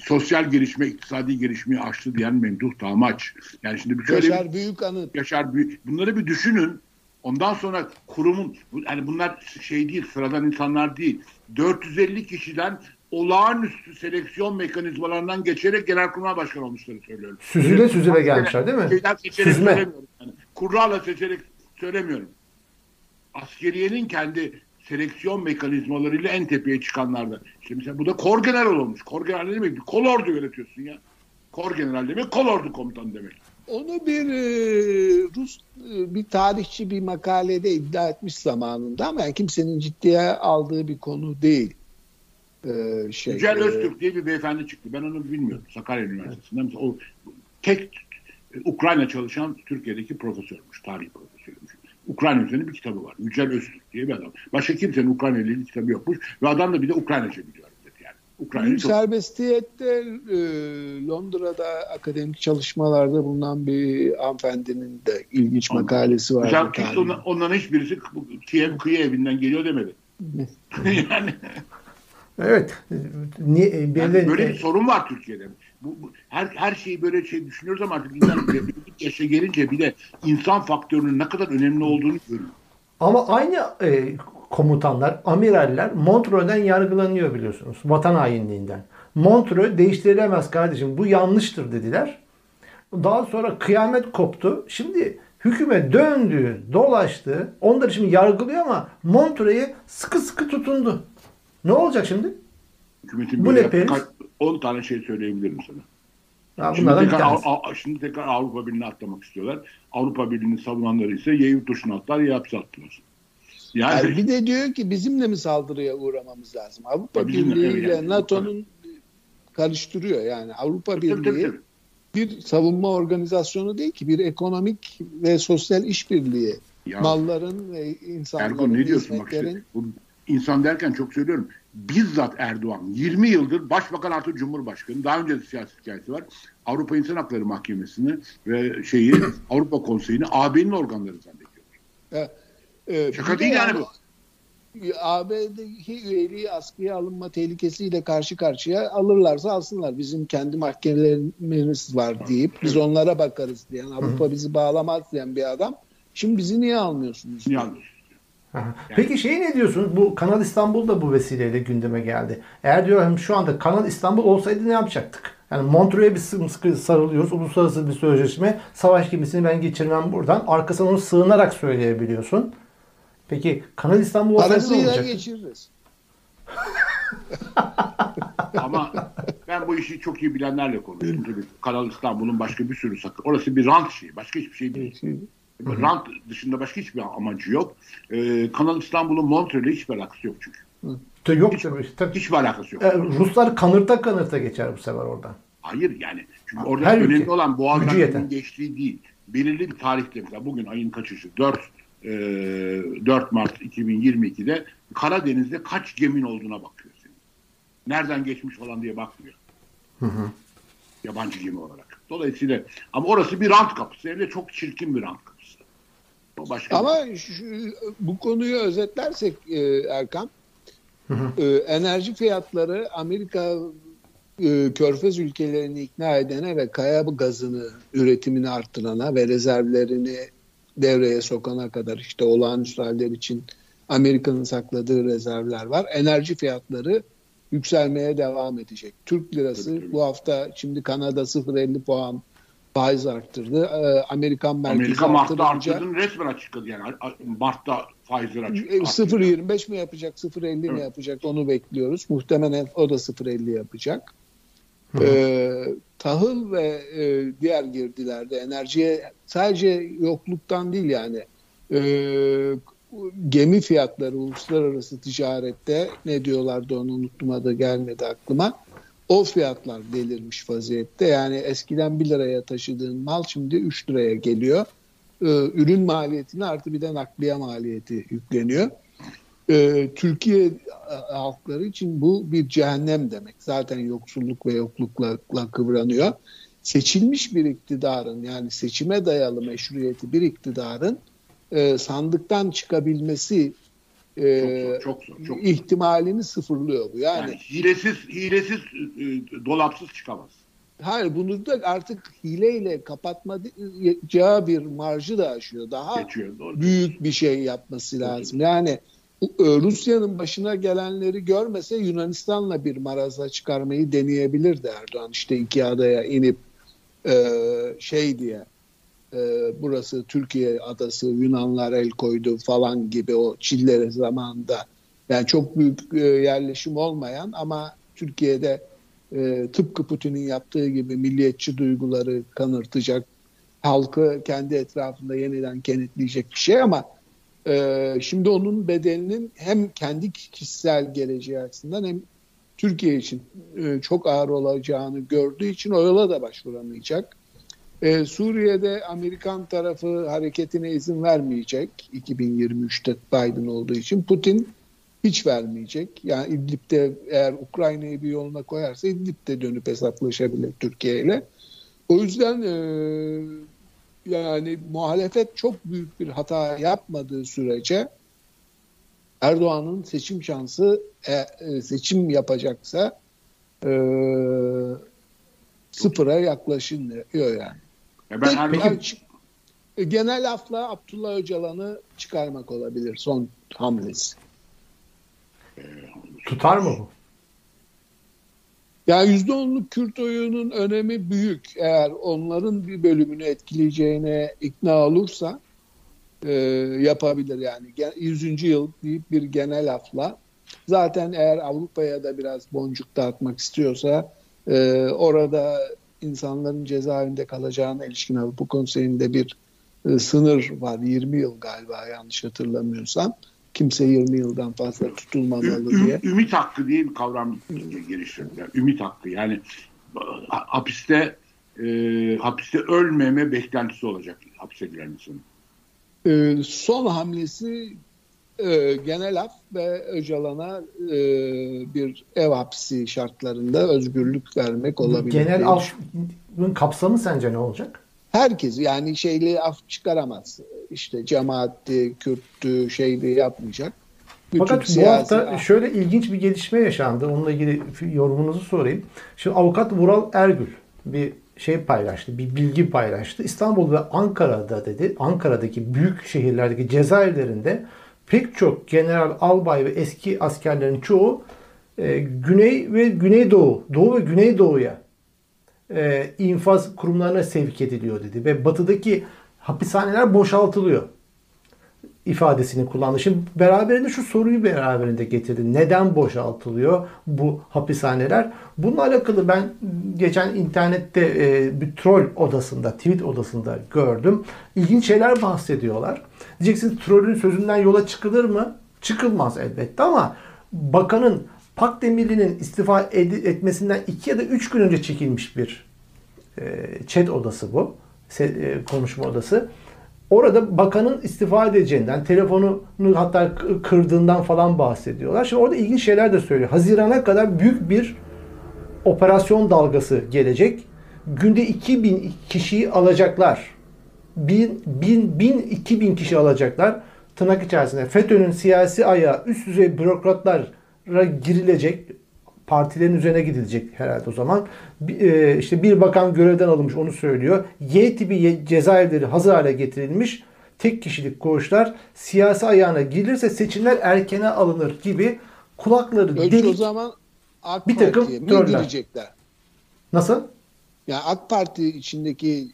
sosyal gelişme, iktisadi gelişmeyi aştı diyen Memduh Damaç. Yani şimdi bir şöyle Yaşar Büyük Anıt. Yaşar Büyük. Bunları bir düşünün. Ondan sonra kurumun yani bunlar şey değil sıradan insanlar değil. 450 kişiden olağanüstü seleksiyon mekanizmalarından geçerek genelkurmay başkanı olmuşları söylüyorum. Süzüle süzüle gelmişler değil mi? Süzme. söylemiyorum. Yani. Kurrala seçerek söylemiyorum. Askeriyenin kendi seleksiyon mekanizmalarıyla en tepeye çıkanlardan. İşte mesela bu da kor general olmuş. Kor general ne demek? Kol ordu yönetiyorsun ya. Kor general demek kol ordu komutanı demek. Onu bir e, Rus e, bir tarihçi bir makalede iddia etmiş zamanında ama yani kimsenin ciddiye aldığı bir konu değil. E, şey, Yücel e, Öztürk diye bir beyefendi çıktı. Ben onu bilmiyorum. Sakarya Üniversitesi'nden. O tek e, Ukrayna çalışan Türkiye'deki profesörmüş. Tarih profesörüymüş. Ukrayna üzerine bir kitabı var. Yücel Öztürk diye bir adam. Başka kimsenin Ukrayna ile ilgili kitabı yokmuş. Ve adam da bir de Ukraynaca biliyor. Yani. Ukrayna'yı çok... Serbestiyette e, Londra'da akademik çalışmalarda bulunan bir hanımefendinin de ilginç Anladım. makalesi var. Mesela kimse ondan, onların hiçbirisi Kiev kıyı evinden geliyor demedi. yani, Evet. Niye, yani belli- böyle bir sorun var Türkiye'de. Bu, bu- her her şeyi böyle şey düşünüyoruz ama artık insan yaşa gelince bir de insan faktörünün ne kadar önemli olduğunu görüyor. Ama aynı e, komutanlar, amiraller Montreux'den yargılanıyor biliyorsunuz. Vatan hainliğinden. Montreux değiştirilemez kardeşim. Bu yanlıştır dediler. Daha sonra kıyamet koptu. Şimdi hükümet döndü, dolaştı. Onları şimdi yargılıyor ama Montreux'e sıkı sıkı tutundu. Ne olacak şimdi? Hükümetin Bu böyle ne yaptığı Peris? kaç- 10 tane şey söyleyebilirim sana. Ha, Şimdi tekrar. Av- Av- şimdi tekrar Avrupa Birliği'ne atlamak istiyorlar. Avrupa Birliği'nin savunanları ise ya yurt dışına atlar ya hapse attılar. Yani, Yani bir de diyor ki bizimle mi saldırıya uğramamız lazım? Avrupa Ya Birliği ile yani. NATO'nun karıştırıyor yani. Avrupa Tabii, tabii, Birliği tabii. bir savunma organizasyonu değil ki bir ekonomik ve sosyal işbirliği. Ya, Malların ve insanların, Ergun ne diyorsun bak hizmetlerin işte, bu insan derken çok söylüyorum. Bizzat Erdoğan 20 yıldır başbakan artı cumhurbaşkanı daha önce de siyasi hikayesi var. Avrupa İnsan Hakları Mahkemesi'ni ve şeyi Avrupa Konseyi'ni AB'nin organları zannediyor. e, Şaka bir de değil yani bu. AB'deki üyeliği askıya alınma tehlikesiyle karşı karşıya alırlarsa alsınlar. Bizim kendi mahkemelerimiz var deyip biz onlara bakarız diyen Avrupa bizi bağlamaz diyen bir adam. Şimdi bizi niye almıyorsunuz? Niye alıyorsun? Aha. Peki şey ne diyorsunuz? Bu Kanal İstanbul da bu vesileyle gündeme geldi. Eğer diyorum şu anda Kanal İstanbul olsaydı ne yapacaktık? Yani Montreux'e bir sımsıkı sarılıyoruz. Uluslararası bir sözleşme. Savaş gemisini ben geçirmem buradan. Arkasına onu sığınarak söyleyebiliyorsun. Peki Kanal İstanbul olsaydı ne Parasıyla olacaktı? geçiririz. Ama ben bu işi çok iyi bilenlerle konuştum. Tabii Kanal İstanbul'un başka bir sürü sakın. Orası bir rant şeyi. Başka hiçbir şey değil. Rant dışında başka hiçbir amacı yok. Ee, Kanal İstanbul'un Montreal'le hiçbir alakası yok çünkü. Tabii Yok tabii. tabii. Hiçbir alakası yok. E, Ruslar kanırta kanırta geçer bu sefer oradan. Hayır yani. Çünkü orada Her önemli ülke. olan boğazdan geçtiği değil. Belirli bir tarihte mesela bugün ayın kaçışı? 4 e, 4 Mart 2022'de Karadeniz'de kaç gemin olduğuna bakıyor senin. Nereden geçmiş falan diye bakmıyor. Yabancı gemi olarak. Dolayısıyla ama orası bir rant kapısı. Hem de çok çirkin bir rant kapısı. Başka Ama şu, bu konuyu özetlersek e, Erkan, e, enerji fiyatları Amerika e, körfez ülkelerini ikna edene ve kaya gazını üretimini arttırana ve rezervlerini devreye sokana kadar işte olağanüstü haller için Amerika'nın sakladığı rezervler var. Enerji fiyatları yükselmeye devam edecek. Türk lirası tabii. bu hafta şimdi Kanada 0.50 puan faiz arttırdı. E, Amerikan merkezi Amerika Mart'ta arttırdığını resmen açıkladı yani. Mart'ta faizleri açık. E, 0.25 mi yapacak, 0.50 mi Evet. yapacak onu bekliyoruz. Muhtemelen o da 0.50 yapacak. Ee, tahıl ve e, diğer girdilerde enerjiye sadece yokluktan değil yani e, gemi fiyatları uluslararası ticarette ne diyorlardı onu unuttum adı gelmedi aklıma. O fiyatlar delirmiş vaziyette. Yani eskiden 1 liraya taşıdığın mal şimdi 3 liraya geliyor. Ee, ürün maliyetine artı bir de nakliye maliyeti yükleniyor. Ee, Türkiye halkları için bu bir cehennem demek. Zaten yoksulluk ve yoklukla kıvranıyor. Seçilmiş bir iktidarın yani seçime dayalı meşruiyeti bir iktidarın e, sandıktan çıkabilmesi e, Çok zor, çok zor, çok zor. ihtimalini sıfırlıyor bu. Yani, Yani hilesiz, hilesiz, e, dolapsız çıkamaz. hayır bunu da artık hileyle kapatmayacağı bir marjı da aşıyor. Daha Geçiyor. Doğru. büyük bir şey yapması lazım. Yani e, Rusya'nın başına gelenleri görmese Yunanistan'la bir maraza çıkarmayı deneyebilirdi Erdoğan. İşte iki adaya inip e, şey diye e, burası Türkiye adası Yunanlar el koydu falan gibi o Çillere zamanında yani çok büyük e, yerleşim olmayan ama Türkiye'de e, tıpkı Putin'in yaptığı gibi milliyetçi duyguları kanırtacak halkı kendi etrafında yeniden kenetleyecek bir şey ama e, şimdi onun bedelinin hem kendi kişisel geleceği açısından hem Türkiye için çok ağır olacağını gördüğü için o yola da başvuramayacak. E, Suriye'de Amerikan tarafı hareketine izin vermeyecek 2023'te Biden olduğu için. Putin hiç vermeyecek. Yani İdlib'de eğer Ukrayna'yı bir yoluna koyarsa İdlib'de dönüp hesaplaşabilir Türkiye ile. O yüzden e, yani muhalefet çok büyük bir hata yapmadığı sürece Erdoğan'ın seçim şansı e, e, seçim yapacaksa e, sıfıra yaklaşıyor yani. Ya ben e, genel afla Abdullah Öcalan'ı çıkarmak olabilir son hamlesi. Tutar mı bu? Yani %10'luk Kürt oyunun önemi büyük. Eğer onların bir bölümünü etkileyeceğine ikna olursa e, yapabilir yani. Gen- 100. yıl deyip bir genel afla. Zaten eğer Avrupa'ya da biraz boncuk dağıtmak istiyorsa e, orada insanların cezaevinde kalacağına ilişkin Avrupa Konseyi'nde bir e, sınır var. 20 yıl galiba yanlış hatırlamıyorsam. Kimse 20 yıldan fazla tutulmamalı Ü- diye. ü- ümit hakkı diye bir kavram geliştirdiler. Ümit hakkı yani ha- hapiste e, hapiste ölmeme beklentisi olacak hapise giren insanın. Ee, son hamlesi e, genel af ve Öcalan'a e, bir ev hapsi şartlarında özgürlük vermek olabilir. Genel affın kapsamı sence ne olacak? Herkes yani şeyli af çıkaramaz. İşte cemaatti, Kürttü, şeyli yapmayacak. Bütün Fakat bu hafta af- şöyle ilginç bir gelişme yaşandı. Onunla ilgili yorumunuzu sorayım. Şimdi avukat Vural Ergül bir şey paylaştı, bir bilgi paylaştı. İstanbul ve Ankara'da dedi, Ankara'daki büyük şehirlerdeki cezaevlerinde pek çok general, albay ve eski askerlerin çoğu e, Güney ve Güneydoğu, Doğu ve Güneydoğu'ya e, infaz kurumlarına sevk ediliyor dedi. Ve batıdaki hapishaneler boşaltılıyor ifadesini kullandı. Şimdi beraberinde şu soruyu beraberinde getirdi. Neden boşaltılıyor bu hapishaneler? Bununla alakalı ben geçen internette e, bir troll odasında, tweet odasında gördüm. İlginç şeyler bahsediyorlar. Diyeceksiniz trollün sözünden yola çıkılır mı? Çıkılmaz elbette ama bakanın Pakdemirli'nin istifa ed- etmesinden iki ya da üç gün önce çekilmiş bir e, chat odası bu. Se- e, konuşma odası. Orada bakanın istifa edeceğinden, telefonunu hatta kırdığından falan bahsediyorlar. Şimdi orada ilginç şeyler de söylüyor. Hazirana kadar büyük bir operasyon dalgası gelecek. Günde 2000 kişiyi alacaklar. 1000, 1000, 1000, 2000 kişi alacaklar. Tırnak içerisinde FETÖ'nün siyasi ayağı üst düzey bürokratlara girilecek. Partilerin üzerine gidilecek herhalde o zaman. E, işte bir bakan görevden alınmış onu söylüyor. Y tipi cezaevleri hazır hale getirilmiş. Tek kişilik koğuşlar siyasi ayağına girilirse seçimler erkene alınır gibi kulakları o delik. zaman AK Bir takım mi girecekler? Nasıl? Yani AK Parti içindeki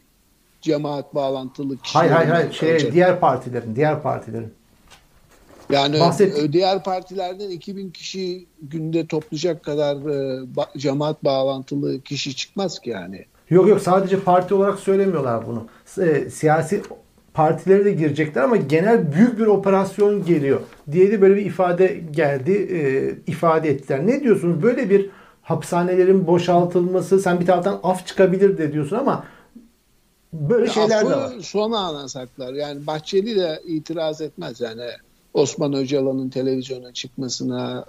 cemaat bağlantılı kişiler. Hayır hayır hayır. Şey, olacak. diğer partilerin, diğer partilerin. Yani Bahset- e, diğer partilerden 2000 kişi günde toplayacak kadar e, ba- cemaat bağlantılı kişi çıkmaz ki yani. Yok yok sadece parti olarak söylemiyorlar bunu. E, siyasi partileri de girecekler ama genel büyük bir operasyon geliyor diye de böyle bir ifade geldi, e, ifade ettiler. Ne diyorsunuz? Böyle bir hapishanelerin boşaltılması, sen bir taraftan af çıkabilir de diyorsun ama böyle şeyler de var. Son ana saklar. Yani Bahçeli de itiraz etmez. Yani Osman Öcalan'ın televizyona çıkmasına,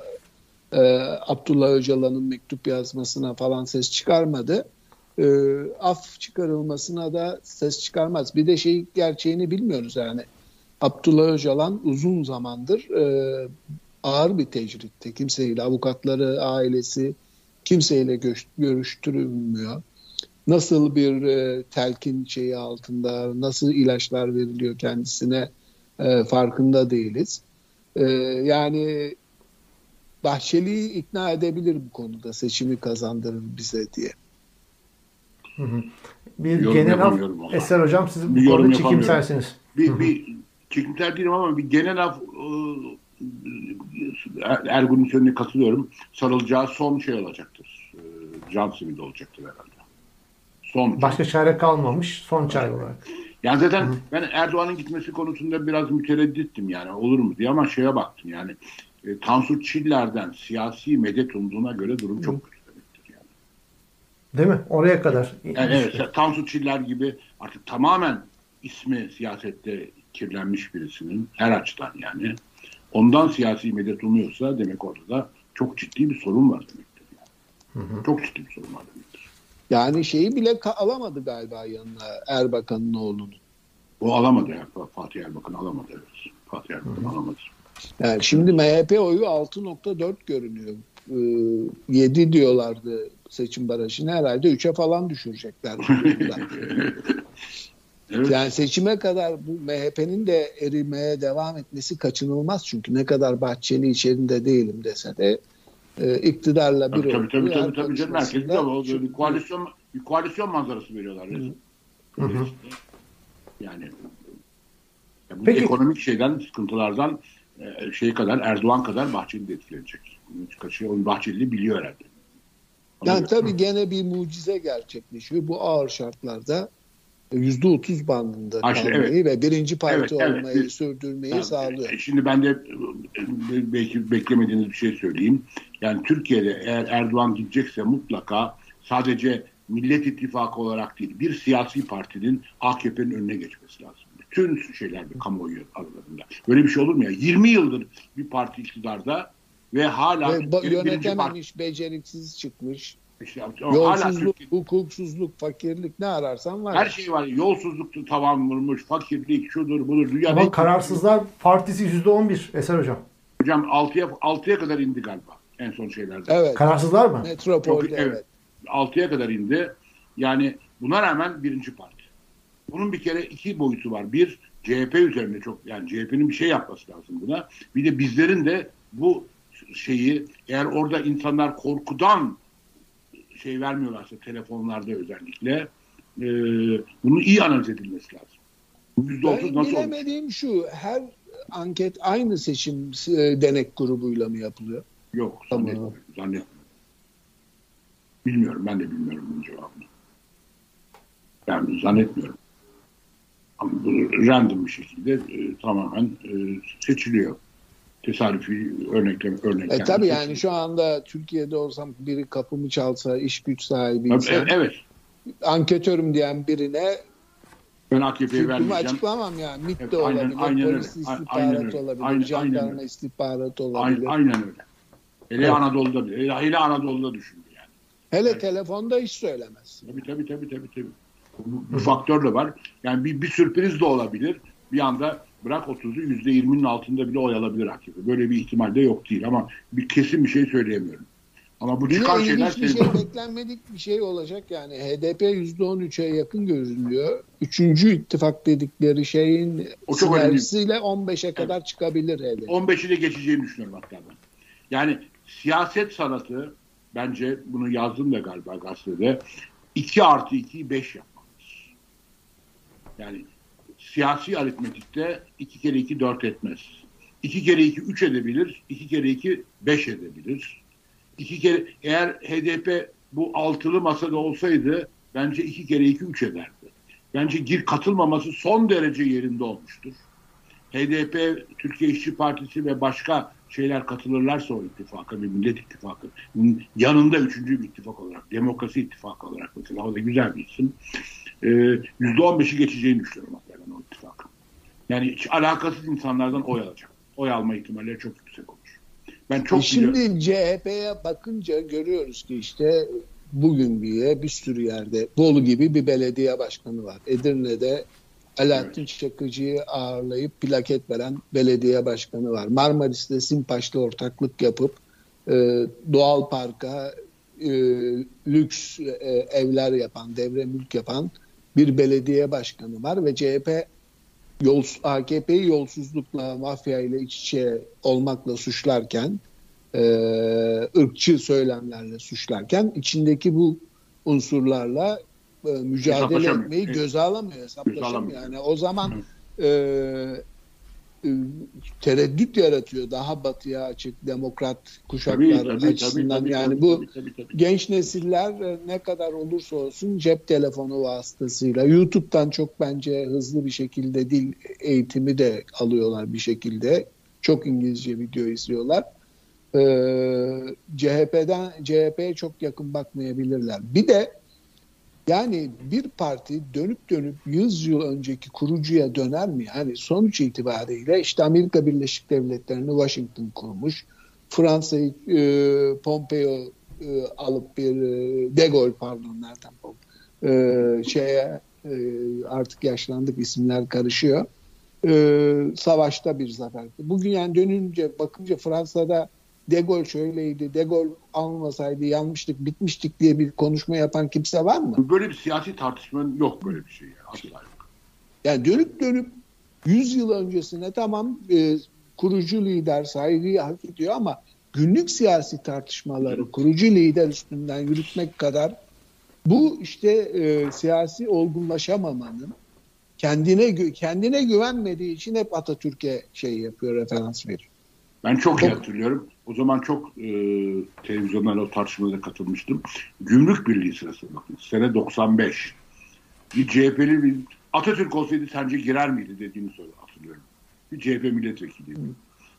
e, Abdullah Öcalan'ın mektup yazmasına falan ses çıkarmadı. E, af çıkarılmasına da ses çıkarmaz. Bir de şey gerçeğini bilmiyoruz yani. Abdullah Öcalan uzun zamandır e, ağır bir tecritte. Kimseyle, avukatları, ailesi kimseyle göş- görüştürülmüyor nasıl bir e, telkin şeyi altında, nasıl ilaçlar veriliyor kendisine e, farkında değiliz. E, yani Bahçeli'yi ikna edebilir bu konuda seçimi kazandırır bize diye. Bir Yorum genel af. Eser Hocam siz Bir bu yorum konuda çekimsersiniz. Bir, bir çekimser değilim ama bir genel af e, Ergun'un söylediğine katılıyorum. Sarılacağı son şey olacaktır. E, Can simidi olacaktır herhalde. Son. Başka çare kalmamış son çare olarak. Yani zaten ben Erdoğan'ın gitmesi konusunda biraz mütereddittim yani olur mu diye ama şeye baktım yani e, Tansu Çiller'den siyasi medet umduğuna göre durum çok kötü demektir yani. Değil mi? Oraya kadar. Yani evet, Tansu Çiller gibi artık tamamen ismi siyasette kirlenmiş birisinin her açıdan yani ondan siyasi medet umuyorsa demek orada da çok ciddi bir sorun var demektir. Yani. Çok ciddi bir sorun var demektir. Yani şeyi bile alamadı galiba yanına Erbakan'ın oğlunu. O alamadı ya. Fatih Erbakan alamadı. Evet. Fatih Erbakan alamadı. Yani şimdi MHP oyu 6.4 görünüyor. Ee, 7 diyorlardı seçim barajını herhalde 3'e falan düşürecekler. Evet. Yani seçime kadar bu MHP'nin de erimeye devam etmesi kaçınılmaz çünkü ne kadar Bahçeli içerisinde değilim dese de e, iktidarla bir Tabii tabii tabii, tabii, tabii canım. Herkes çok- bir koalisyon, bir koalisyon manzarası veriyorlar. resmen. Yani ya bu Peki. ekonomik şeyden, sıkıntılardan e, şey kadar, Erdoğan kadar Bahçeli de etkilenecek. Kaçıyor. Bahçeli biliyor herhalde. Yani tabii gene bir mucize gerçekleşiyor. Bu ağır şartlarda %30 bandında Ha, kalmayı ve birinci parti Evet, evet. olmayı Bir- sürdürmeyi Yani, sağlıyor. e, Şimdi ben de e, belki beklemediğiniz bir şey söyleyeyim. Yani Türkiye'de eğer Erdoğan gidecekse mutlaka sadece Millet İttifakı olarak değil bir siyasi partinin AKP'nin önüne geçmesi lazım. Bütün şeylerde kamuoyu aralarında. Böyle bir şey olur mu ya? 20 yıldır bir parti iktidarda ve hala Ve ba- birinci parti, yönetememiş, beceriksiz çıkmış. İşte, hala Yolsuzluk, Türkiye- hukuksuzluk, fakirlik ne ararsan var. her şey var. Yolsuzluk tavan vurmuş, fakirlik, şudur budur. Dünyada Ama kararsızlar partisi %11 Eser Hocam. Hocam 6'ya 6'ya kadar indi galiba en son şeylerde. Evet. Kararsızlar mı? Metropolde Çok- evet. evet. 6'ya kadar indi. Yani buna rağmen birinci parti. Bunun bir kere iki boyutu var. Bir CHP üzerinde çok yani CHP'nin bir şey yapması lazım buna. Bir de bizlerin de bu şeyi eğer orada insanlar korkudan şey vermiyorlarsa telefonlarda özellikle e, bunun iyi analiz edilmesi lazım. Bu %30 Ben nasıl bilemediğim şu her anket aynı seçim e, denek grubuyla mı yapılıyor? Yok Tamam. zannetmiyorum. zannetmiyorum. Bilmiyorum ben de bilmiyorum bunun cevabını. Yani zannetmiyorum. Ama bu random bir şekilde e, tamamen e, seçiliyor. Tesadüfi örnekler. E tabii yani şu anda Türkiye'de olsam biri kapımı çalsa iş güç sahibi insan, evet. anketörüm diyen birine Ben AKP'ye vermeyeceğim. açıklamam yani. MİT Evet, de aynen- olabilir, aynen polis istihbarat aynen öyle. olabilir, Aynen- aynen jandarma öyle. istihbarat Aynen, olabilir. aynen öyle. Hele Evet. Anadolu'da bile. Hele, hele Anadolu'da düşündü yani. Hele Evet. telefonda hiç söylemez. Tabii tabii tabii tabii. tabii. Bu, bu faktör de var. Yani bir, bir sürpriz de olabilir. Bir anda bırak 30'u %20'nin altında bile oy alabilir AKP. Böyle bir ihtimal de yok değil ama bir kesin bir şey söyleyemiyorum. Ama bu de çıkan şeyler ilginç bir senin- şey beklenmedik bir şey olacak yani HDP %13'e yakın görünüyor. Üçüncü ittifak dedikleri şeyin O çok sinerjisiyle 15'e kadar çıkabilir HDP. 15'i de geçeceğini düşünüyorum hatta ben. Yani siyaset sanatı bence bunu yazdım da galiba gazetede 2 artı 2'yi 5 yapmalıdır. Yani siyasi aritmetikte 2 kere 2 4 etmez. 2 kere 2 3 edebilir, 2 kere 2 5 edebilir. 2 kere eğer HDP bu altılı masada olsaydı bence 2 kere 2 3 ederdi. Bence gir katılmaması son derece yerinde olmuştur. HDP, Türkiye İşçi Partisi ve başka şeyler katılırlarsa o ittifaka bir millet ittifakı yanında üçüncü bir ittifak olarak demokrasi ittifakı olarak mesela o da güzel bir isim ee, yüzde on beşi geçeceğini düşünüyorum hatta ben o ittifakın. Yani hiç alakasız insanlardan oy alacak. Oy alma ihtimalleri çok yüksek olur. Ben çok E biliyorum. Şimdi CHP'ye bakınca görüyoruz ki işte bugün bir bir sürü yerde Bolu gibi bir belediye başkanı var. Edirne'de Alaaddin Çakıcı'yı ağırlayıp plaket veren belediye başkanı var. Marmaris'te Simpaş'la ortaklık yapıp e, doğal parka e, lüks e, evler yapan, devre mülk yapan bir belediye başkanı var ve CHP yol, AKP'yi yolsuzlukla, mafya ile iç içe olmakla suçlarken, e, ırkçı söylemlerle suçlarken içindeki bu unsurlarla e, mücadele etmeyi göze alamıyor, hesaplaşamıyor. Yani o zaman e, tereddüt yaratıyor daha batıya açık demokrat kuşaklar açısından. yani bu tabii, tabii, tabii. genç nesiller ne kadar olursa olsun cep telefonu vasıtasıyla YouTube'dan çok bence hızlı bir şekilde dil eğitimi de alıyorlar bir şekilde. Çok İngilizce video izliyorlar. Ee, CHP'den CHP'ye çok yakın bakmayabilirler. Bir de yani bir parti dönüp dönüp 100 yıl önceki kurucuya döner mi? Yani sonuç itibariyle işte Amerika Birleşik Devletleri'ni Washington kurmuş. Fransa'yı e, Pompeo e, alıp bir e, De Gaulle pardon nereden? E, şeye e, artık yaşlandık isimler karışıyor. E, savaşta bir zafer. Bugün yani dönünce bakınca Fransa'da De Gaulle şöyleydi, De Gaulle almasaydı yanmıştık, bitmiştik diye bir konuşma yapan kimse var mı? Böyle bir siyasi tartışmanın yok böyle bir şey. ya, Asla yok. Yani dönüp dönüp 100 yıl öncesine tamam e, kurucu lider saygıyı hak ediyor ama günlük siyasi tartışmaları kurucu lider üstünden yürütmek kadar bu işte e, siyasi olgunlaşamamanın kendine kendine güvenmediği için hep Atatürk'e şey yapıyor referans veriyor. Ben çok iyi Çok- hatırlıyorum. O zaman çok e, televizyonlara o tartışmalara katılmıştım. Gümrük Birliği sırasında bakın. Sene 95. Bir CHP'li bir Atatürk olsaydı sence girer miydi dediğini soru hatırlıyorum. Bir CHP milletvekili.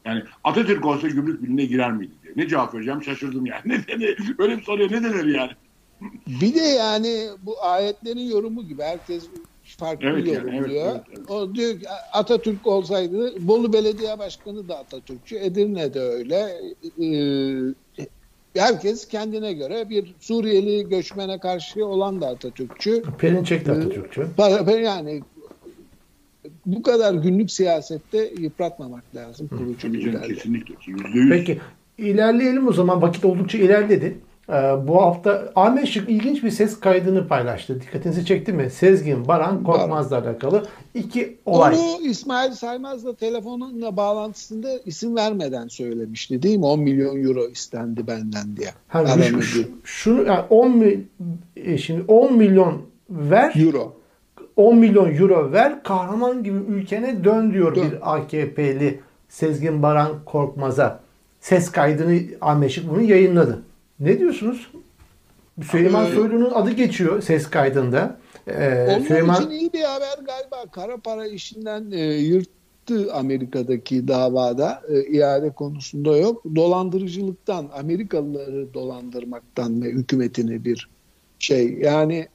Yani Atatürk olsa gümrük birliğine girer miydi diye. Ne cevap vereceğim şaşırdım yani. Ne, ne, böyle bir soruya ne denir yani? Bir de yani bu ayetlerin yorumu gibi herkes farklı Evet yani, yorumluyor. evet, evet, evet. O diyor ki Atatürk olsaydı Bolu Belediye Başkanı da Atatürkçü, Edirne'de öyle. Ee, herkes kendine göre bir Suriyeli göçmene karşı olan da Atatürkçü. Perinçek de Atatürkçü. Para- Yani bu kadar günlük siyasette yıpratmamak lazım kurucu liderleri. kesinlikle. Yüzde yüz. Peki ilerleyelim o zaman. Vakit oldukça ilerledi. Ee, bu hafta Ahmet Şık ilginç bir ses kaydını paylaştı. Dikkatinizi çekti mi? Sezgin Baran Korkmaz'la alakalı iki olay. Onu İsmail Saymaz'la telefonunla bağlantısında isim vermeden söylemişti değil mi? 10 milyon euro istendi benden diye. Ha, şu, şu, şunu yani 10 mi- e, şimdi 10 milyon ver, Euro. 10 milyon euro ver, kahraman gibi ülkene dön diyor Dön. bir AKP'li Sezgin Baran Korkmaz'a. Ses kaydını Ahmet Şık bunu yayınladı. Ne diyorsunuz? Süleyman Ee, Soylu'nun adı geçiyor ses kaydında. Ee, Onlar Süleyman için iyi bir haber galiba. Kara para işinden e, yırttı Amerika'daki davada. E, iade konusunda yok. Dolandırıcılıktan, Amerikalıları dolandırmaktan ve hükümetini bir şey. Yani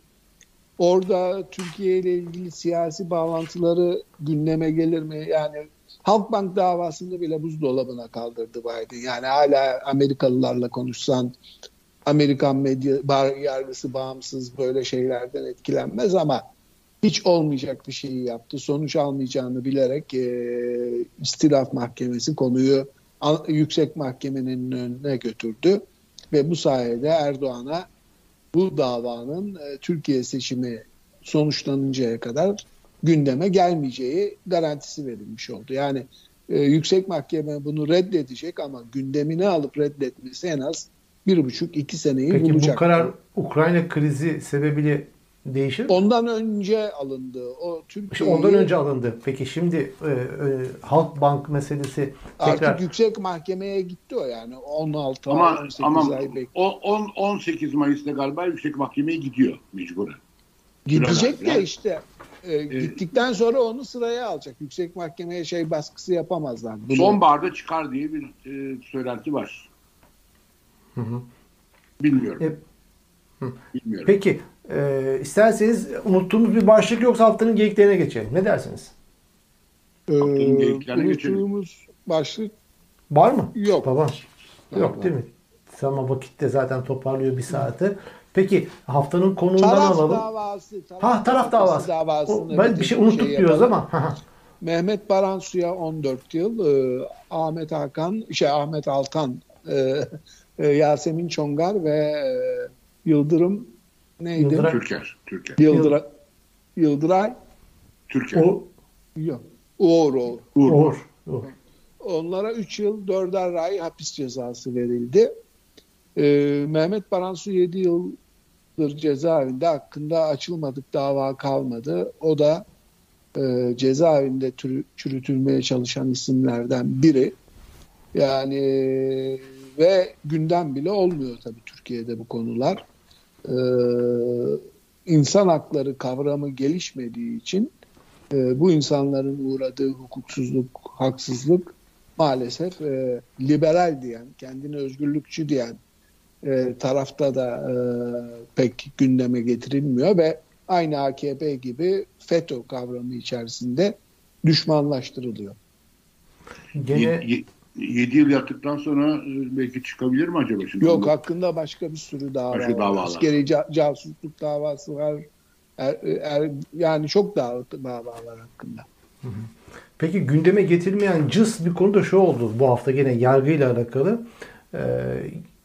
orada Türkiye ile ilgili siyasi bağlantıları gündeme gelir mi? Yani Halkbank davasında bile buzdolabına kaldırdı Biden. Yani hala Amerikalılarla konuşsan Amerikan medya bar, yargısı bağımsız böyle şeylerden etkilenmez ama hiç olmayacak bir şeyi yaptı. Sonuç almayacağını bilerek e, istilaf mahkemesi konuyu a- yüksek mahkemenin önüne götürdü ve bu sayede Erdoğan'a bu davanın e, Türkiye seçimi sonuçlanıncaya kadar gündeme gelmeyeceği garantisi verilmiş oldu. Yani e, yüksek mahkeme bunu reddedecek ama gündemine alıp reddetmesi en az bir buçuk iki seneyi peki bulacak. bu karar Ukrayna krizi sebebiyle değişir mi? Ondan önce alındı. O İşte Türkiye'yi ondan önce alındı. Peki şimdi e, e, Halkbank meselesi tekrar artık yüksek mahkemeye gitti o yani 16 Ama ay 18 ama ay bekliyor. o 10 18 Mayıs'ta galiba yüksek mahkemeye gidiyor mecburen. Gidecek Süreler. de işte e, gittikten sonra onu sıraya alacak. Yüksek mahkemeye şey baskısı yapamazlar. Bunu- Sonbaharda çıkar diye bir e, söylenti var. Hı hı. Bilmiyorum. E, Bilmiyorum. Peki e, isterseniz unuttuğumuz bir başlık yoksa haftanın geyiklerine geçelim. Ne dersiniz? Ee, geyiklerine geçelim. unuttuğumuz başlık Var mı? Yok. Baba. Yok değil mi? Sama vakitte zaten toparlıyor bir saati. Peki haftanın konuğundan taraf alalım. davası. Ha taraf davası. davasını O, ben bir şey unuttuk diyoruz yapalım. ama. Mehmet Baransu'ya 14 yıl, e, Ahmet Hakan, şey Ahmet Altan, e, e, Yasemin Çongar ve e, Yıldırım neydi? Yıldıray. Türker. Türker. Yıldıray. Yıldıray. Türker. o Yok. Uğur Uğur. Uğur. Uğur. Uğur. Onlara 3 yıl 4'er ay hapis cezası verildi. E, Mehmet Baransu 7 yıldır cezaevinde hakkında açılmadık dava kalmadı. O da e, cezaevinde türü- çürütülmeye çalışan isimlerden biri. Yani ve gündem bile olmuyor tabii Türkiye'de bu konular. Ee, insan hakları kavramı gelişmediği için e, bu insanların uğradığı hukuksuzluk, haksızlık maalesef e, liberal diyen, kendini özgürlükçü diyen e, tarafta da e, pek gündeme getirilmiyor ve aynı AKP gibi FETÖ kavramı içerisinde düşmanlaştırılıyor. Gene 7 yıl yattıktan sonra e, belki çıkabilir mi acaba şimdi? Yok hakkında başka bir sürü dava Başka var. davalar. Askeri ca- casusluk davası var. Er- er- yani çok dava, dava var hakkında. Peki gündeme getirmeyen cız bir konu da şu oldu bu hafta gene yargıyla alakalı. Ee,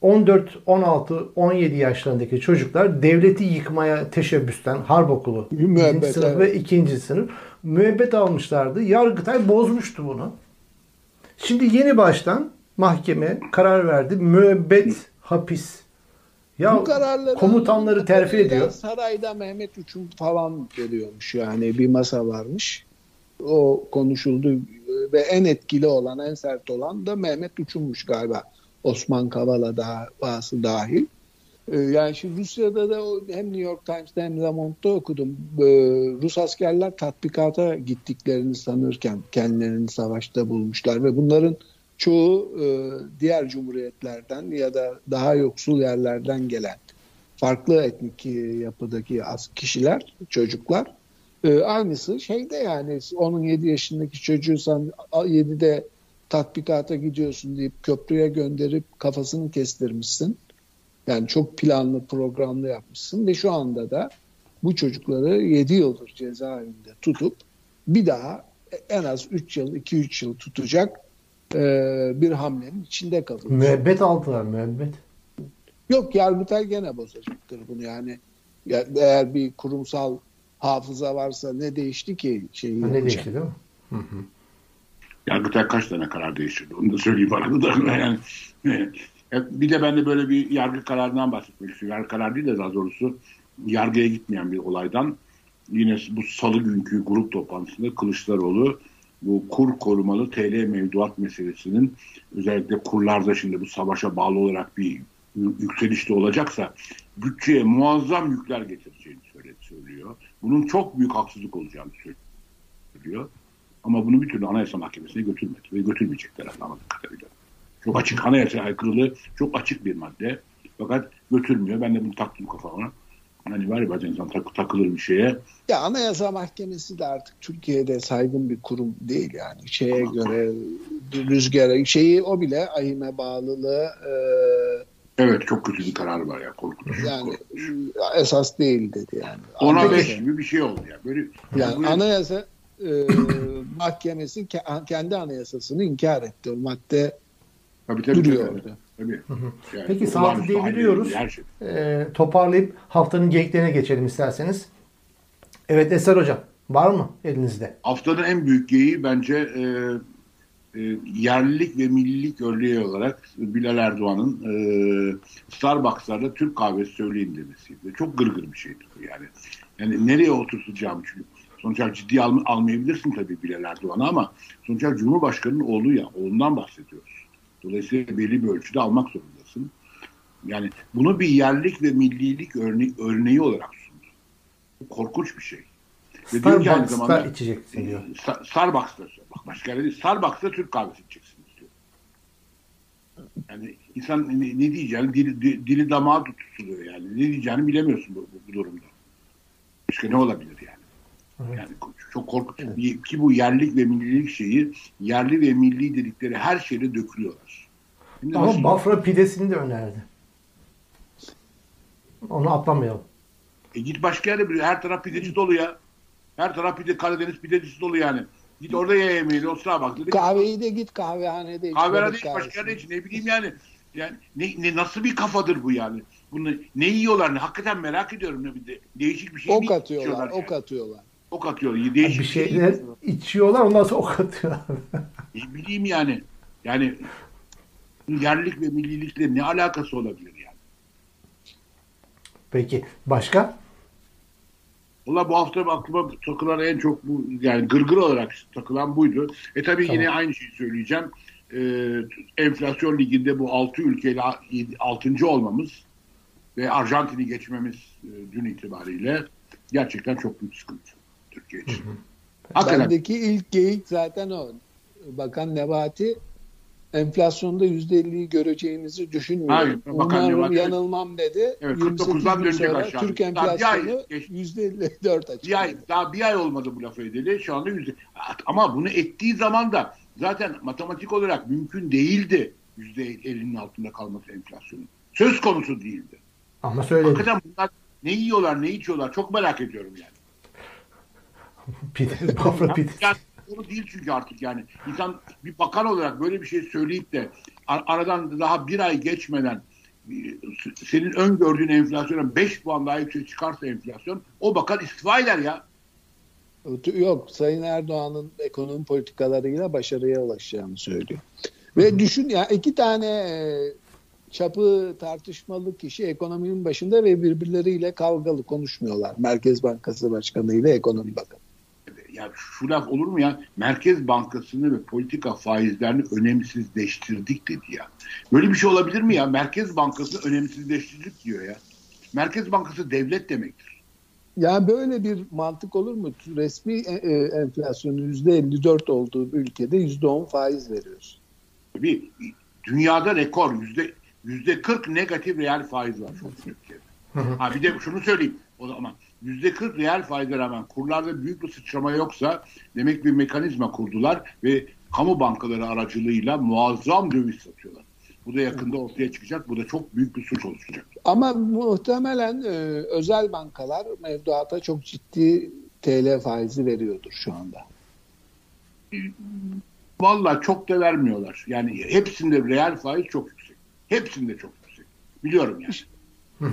14, 16, 17 yaşlarındaki çocuklar devleti yıkmaya teşebbüsten harp okulu Müebbet, birinci sınıf evet. ve ikinci sınıf müebbet almışlardı. Yargıtay bozmuştu bunu. Şimdi yeni baştan mahkeme karar verdi. Müebbet hapis. Ya Bu kararları komutanları terfi ediyor. Sarayda Mehmet Uçum falan veriyormuş yani bir masa varmış. O konuşuldu ve en etkili olan, en sert olan da Mehmet Uçum'muş galiba. Osman Kavala davası dahil. Ee, yani şimdi Rusya'da da hem New York Times'ta hem Le Monde'da okudum. Ee, Rus askerler tatbikata gittiklerini sanırken kendilerini savaşta bulmuşlar ve bunların çoğu e, diğer cumhuriyetlerden ya da daha yoksul yerlerden gelen farklı etnik yapıdaki kişiler, çocuklar. Ee, aynısı şeyde yani onun 7 yaşındaki çocuğusan 7'de tatbikata gidiyorsun deyip köprüye gönderip kafasını kestirmişsin. Yani çok planlı, programlı yapmışsın ve şu anda da bu çocukları 7 yıldır cezaevinde tutup bir daha en az 3 yıl, 2-3 yıl tutacak e, bir hamlenin içinde kalıyor. Müebbet aldılar, müebbet. Yok Yargıtay gene bozacaktır bunu yani. Eğer bir kurumsal hafıza varsa ne değişti ki? Şeyi ne değişti değil mi? Hı hı. Yargıtay kaç tane karar değiştirdi? Onu da söyleyeyim arada da. Yani, bir de ben de böyle bir yargı kararından bahsetmek istiyorum. Yargı karar değil de daha doğrusu yargıya gitmeyen bir olaydan. Yine bu salı günkü grup toplantısında Kılıçdaroğlu bu kur korumalı TL mevduat meselesinin özellikle kurlarda şimdi bu savaşa bağlı olarak bir yükselişte olacaksa bütçeye muazzam yükler getireceğini söylüyor. Bunun çok büyük haksızlık olacağını söylüyor. Ama bunu bir türlü Anayasa Mahkemesi'ne götürmedi ve götürmeyecekler anladığım kadarıyla. Çok açık anayasa aykırılığı çok açık bir madde. Fakat götürmüyor. Ben de bunu taktım kafama. Hani var ya bazen insan tak, takılır bir şeye. Ya Anayasa Mahkemesi de artık Türkiye'de saygın bir kurum değil yani. Şeye Ama, göre rüzgara şeyi o bile ahime bağlılığı e, Evet çok kötü bir karar var ya korkutucu. Yani korkutucu. esas değil dedi yani. Ona beş gibi bir şey oldu ya. Böyle, yani böyle... anayasa e, mahkemesi kendi anayasasını inkar etti. O madde tabii, tabii, duruyor tabii. orada. Tabii. Yani Peki saati deviriyoruz. Şey. E, toparlayıp haftanın geyiklerine geçelim isterseniz. Evet Eser Hocam var mı elinizde? Haftanın en büyük geyiği bence e, e, yerlilik ve millilik örneği olarak Bilal Erdoğan'ın e, Starbucks'larda Türk kahvesi söyleyin demesiydi. Çok gırgır bir şeydi bu yani. Yani nereye oturtacağım çünkü sonuç olarak ciddiye al, almayabilirsin tabii Bilal Erdoğan'ı ama sonuç olarak Cumhurbaşkanı'nın oğlu ya oğlundan bahsediyoruz. Dolayısıyla belli bir ölçüde almak zorundasın. Yani bunu bir yerlik ve millilik örne örneği olarak sundu. Bu korkunç bir şey. Starbucks'ta zamanda, içeceksin diyor. Starbucks'ta bak başka yerde değil. Starbucks'ta Türk kahvesi içeceksin diyor. Yani insan ne, ne diyeceğini dili, dili damağı tutuluyor yani. Ne diyeceğini bilemiyorsun bu, bu, bu durumda. Başka ne olabilir? Evet. Yani çok korkunç. Evet. Ki bu yerlik ve millilik şeyi yerli ve milli dedikleri her şeyde dökülüyorlar. Şimdi Ama nasıl? Bafra pidesini de önerdi. Onu atlamayalım. E git başka yere bir her taraf pideci dolu ya. Her taraf pide Karadeniz pidecisi dolu yani. Git orada ye yemeğini o sıra bak. Dedik, Kahveyi de git kahvehanede iç. Kahvehanede iç başka yerde iç. Ne bileyim yani. Yani ne, ne nasıl bir kafadır bu yani? Bunu ne yiyorlar? Ne, hakikaten merak ediyorum ne bir de değişik bir şey ok atıyorlar, yani? ok atıyorlar. Ok atıyorlar. Değişik bir şeyler şey içiyorlar ondan sonra ok atıyorlar. ne bileyim yani. Yani yerlik ve millilikle ne alakası olabilir yani? Peki başka? Valla bu hafta aklıma takılan en çok bu yani gırgır olarak takılan buydu. E tabii tamam. yine aynı şeyi söyleyeceğim. Ee, enflasyon liginde bu 6 ülkeyle 6. olmamız ve Arjantin'i geçmemiz e, dün itibariyle gerçekten çok büyük sıkıntı Türkiye için. Hakikaten. Bendeki ilk geyik zaten o. Bakan Nebati enflasyonda %50'yi göreceğimizi düşünmüyorum. Hayır, Umarım yanılmam dedi. Evet, 49'dan dönecek aşağı. Türk enflasyonu %54 açık. Bir ay, daha bir ay olmadı bu lafı edeli. Şu anda yüzde. Ama bunu ettiği zaman da zaten matematik olarak mümkün değildi %50'nin altında kalması enflasyonun. Söz konusu değildi. Ama söyledi. Hakikaten bunlar ne yiyorlar, ne içiyorlar çok merak ediyorum yani. Pide, bafra pide. Yani, doğru değil çünkü artık yani. insan bir bakan olarak böyle bir şey söyleyip de aradan daha bir ay geçmeden e, senin öngördüğün enflasyona 5 puan daha yüksek çıkarsa enflasyon o bakan istifa eder ya. Yok Sayın Erdoğan'ın ekonomi politikalarıyla başarıya ulaşacağını söylüyor. Ve düşün ya iki tane e, çapı tartışmalı kişi ekonominin başında ve birbirleriyle kavgalı konuşmuyorlar. Merkez Bankası Başkanı ile Ekonomi Bakanı. Ya şu laf olur mu ya? Merkez Bankası'nı ve politika faizlerini önemsizleştirdik dedi ya. Böyle bir şey olabilir mi ya? Merkez Bankası önemsizleştirdik diyor ya. Merkez Bankası devlet demektir. Ya böyle bir mantık olur mu? Resmi e, e, enflasyonun %54 olduğu bir ülkede %10 faiz veriyorsun. Tabii dünyada rekor yüzde yüzde 40 negatif reel faiz var şu an Türkiye'de. Ha bir de şunu söyleyeyim o zaman 40 reel faize rağmen kurlarda büyük bir sıçrama yoksa demek bir mekanizma kurdular ve kamu bankaları aracılığıyla muazzam döviz satıyorlar. Bu da yakında ortaya çıkacak. Bu da çok büyük bir suç oluşacak. Ama muhtemelen e, özel bankalar mevduata çok ciddi TL faizi veriyordur şu anda. Vallahi çok da vermiyorlar. Yani hepsinde reel faiz çok yüksek. Hepsinde çok yüksek. Biliyorum yani.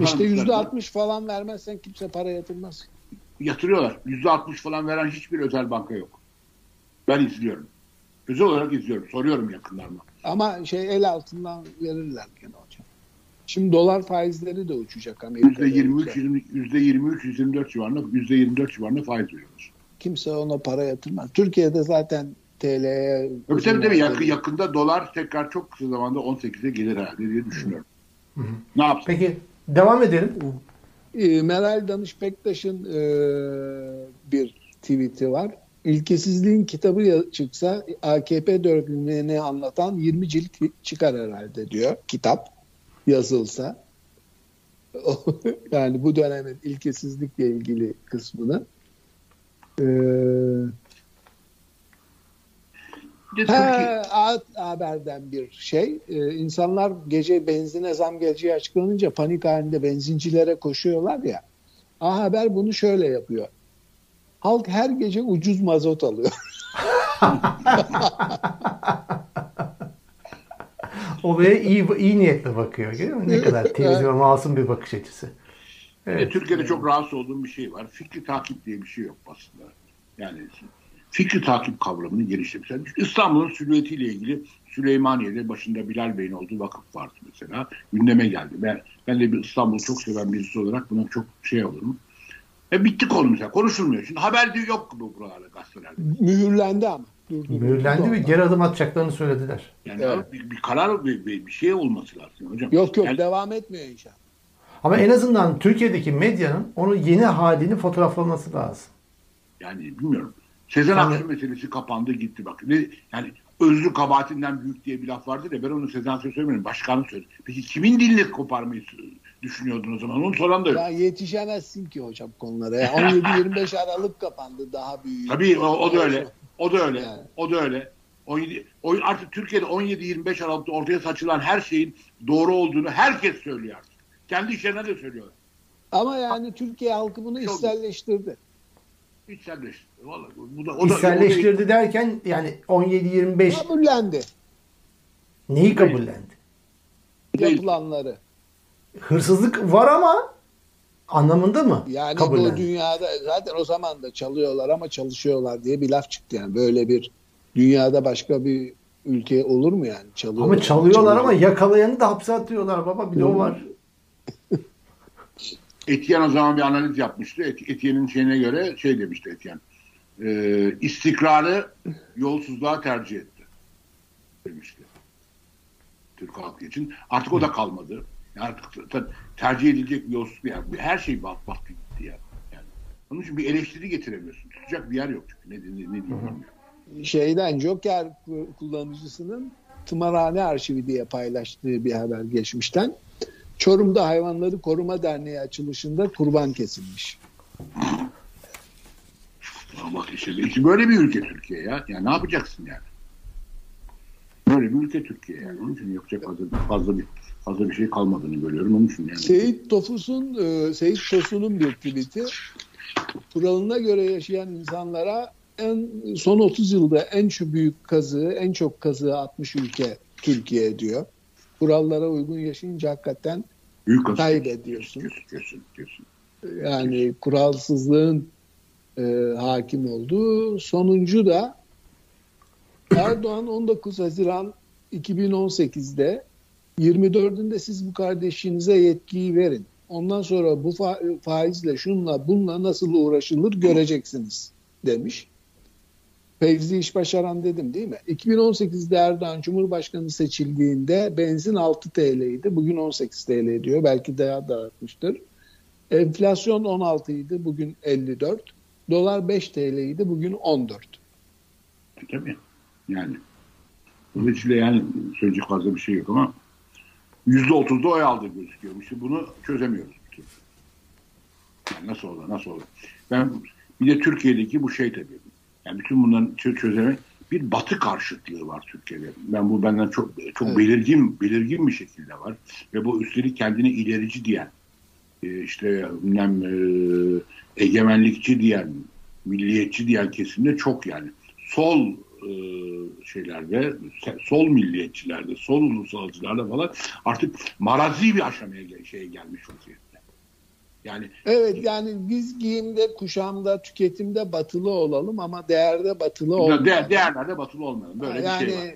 İşte yüzde altmış falan vermezsen kimse para yatırmaz. Yatırıyorlar. Yüzde altmış falan veren hiçbir özel banka yok. Ben izliyorum. Özel olarak izliyorum. Soruyorum yakınlarıma. Ama şey el altından verirler gene hocam. Şimdi dolar faizleri de uçacak Amerika'da. Yüzde 23, yüzde 23, 24 civarında, yüzde 24 civarında faiz veriyorlar. Kimse ona para yatırmaz. Türkiye'de zaten TL'ye... Tabii tabii, tabii. Yakın, yakında dolar tekrar çok kısa zamanda 18'e gelir herhalde diye düşünüyorum. Hı hı. Ne yapsın? Peki devam edelim. E, Meral Danış Bektaş'ın e, bir tweet'i var. İlkesizliğin kitabı çıksa AKP dönemini anlatan 20 cilt çıkar herhalde diyor kitap yazılsa. yani bu dönemin ilkesizlikle ilgili kısmını. Ee, ha, haberden bir şey. Ee, insanlar gece benzine zam geleceği açıklanınca panik halinde benzincilere koşuyorlar ya. A Haber bunu şöyle yapıyor. Halk her gece ucuz mazot alıyor. Olaya iyi, iyi niyetle bakıyor. Görüyor musun? Ne kadar temiz ve masum bir bakış açısı. Evet. Türkiye'de çok rahatsız olduğum bir şey var. Fikri takip diye bir şey yok aslında. Yani fikri takip kavramını geliştirmişler. İstanbul'un silüetiyle ilgili Süleymaniye'de başında Bilal Bey'in olduğu vakıf vardı mesela. Gündeme geldi. Ben, ben de bir İstanbul'u çok seven birisi olarak buna çok şey olurum. E bitti konu mesela. Konuşulmuyor. Şimdi haber diyor yok bu buralarda gazetelerde. Mühürlendi ama. Durdu, Mühürlendi ve geri adım atacaklarını söylediler. Yani evet. bir, bir karar bir, bir şey olması lazım hocam. Yok yok yani, devam etmiyor inşallah. Ama en azından Türkiye'deki medyanın onu yeni halini fotoğraflaması lazım. Yani bilmiyorum. Sezen yani, Aksu meselesi kapandı gitti bak. Ne, yani özrü kabahatinden büyük diye bir laf vardı ya ben onu Sezen Aksu'ya söylemedim. Başkanı söyledi. Peki kimin dilini koparmayı düşünüyordun o zaman? Onu soran da yok. Ya yetişemezsin ki hocam konulara. Yani 17-25 Aralık kapandı daha büyük. Tabii o, o da öyle. O da öyle. Yani. O da öyle. 17, o, artık Türkiye'de 17-25 Aralık'ta ortaya saçılan her şeyin doğru olduğunu herkes söylüyor artık. Kendi işlerine de söylüyorlar. Ama yani Türkiye halkı bunu Çok içselleştirdi. İçselleştirdi. Vallahi bu da, o içselleştirdi da, o da, derken yani 17-25 kabullendi. Neyi kabullendi? Yapılanları. Hırsızlık var ama anlamında mı? Yani kabullendi? bu dünyada zaten o zaman da çalıyorlar ama çalışıyorlar diye bir laf çıktı yani. Böyle bir dünyada başka bir ülke olur mu yani? Çalıyorlar, ama çalıyorlar çalıyorlar. ama yakalayanı da hapse atıyorlar baba. Bir de o var. Etiyen o zaman bir analiz yapmıştı. Et, Etiyen'in şeyine göre şey demişti Etiyen. E, istikrarı yolsuzluğa tercih etti. Demişti. Türk halkı için. Artık o da kalmadı. Yani artık tercih edilecek bir yolsuzluk yani. Her şey bat bat gitti ya. Yani. Onun için bir eleştiri getiremiyorsun. Tutacak bir yer yok çünkü. Ne, ne, ne diyeyim Şeyden Joker kullanıcısının tımarhane arşivi diye paylaştığı bir haber geçmişten. Çorum'da Hayvanları Koruma Derneği açılışında kurban kesilmiş. Bak işte, işte böyle bir ülke Türkiye ya. Yani ne yapacaksın yani? Böyle bir ülke Türkiye yani. Onun için yapacak fazla, fazla bir fazla bir şey kalmadığını görüyorum. Onun için yani. Seyit Tofus'un e, Seyit Tosun'un bir tweet'i kuralına göre yaşayan insanlara en son 30 yılda en şu büyük kazığı, en çok kazığı atmış ülke Türkiye diyor kurallara uygun yaşayınca hakikaten Büyük kaybediyorsun. Diyorsun, diyorsun, Yani kuralsızlığın e, hakim olduğu. Sonuncu da Erdoğan 19 Haziran 2018'de 24'ünde siz bu kardeşinize yetkiyi verin. Ondan sonra bu fa- faizle şunla bununla nasıl uğraşılır göreceksiniz demiş. Fevzi iş başaran dedim değil mi? 2018'de Erdoğan Cumhurbaşkanı seçildiğinde benzin 6 TL idi. Bugün 18 TL diyor. Belki daha da artmıştır. Enflasyon 16 idi. Bugün 54. Dolar 5 TL idi. Bugün 14. Tabii. Yani. Dolayısıyla yani söyleyecek fazla bir şey yok ama yüzde otuzda oy aldı gözüküyor. İşte bunu çözemiyoruz. Yani nasıl olur, nasıl olur? Ben bir de Türkiye'deki bu şey tabii. Yani bütün bunların çö- çözemi bir batı karşıtlığı var Türkiye'de. Ben bu benden çok çok Evet. belirgin belirgin bir şekilde var ve bu üstelik kendini ilerici diyen e, işte bilmem e, egemenlikçi diyen milliyetçi diyen kesimde çok yani sol e, şeylerde sol milliyetçilerde sol ulusalcılarda falan artık marazi bir aşamaya şeye gelmiş vaziyette. Yani Evet yani biz giyimde, kuşamda, tüketimde batılı olalım ama değerde batılı olmayalım. de, değerlerde batılı olmayalım. Böyle yani bir şey var.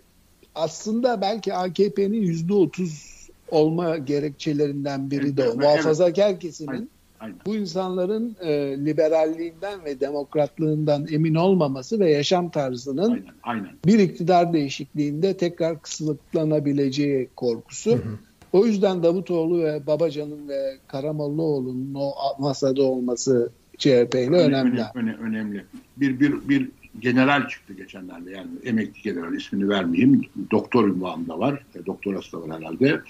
aslında belki AKP'nin yüzde otuz olma gerekçelerinden biri de o. Evet, Muhafazakar kesimin Aynen, aynen. bu insanların e, liberalliğinden ve demokratlığından emin olmaması ve yaşam tarzının Aynen, aynen. bir iktidar değişikliğinde tekrar kısıtlanabileceği korkusu. O yüzden Davutoğlu ve Babacan'ın ve Karamollaoğlu'nun o masada olması CHP ile önemli. Öne- öne- önemli. Bir, bir, bir general çıktı geçenlerde yani emekli general ismini vermeyeyim. Doktor ünvanında var. E, doktorası da var herhalde.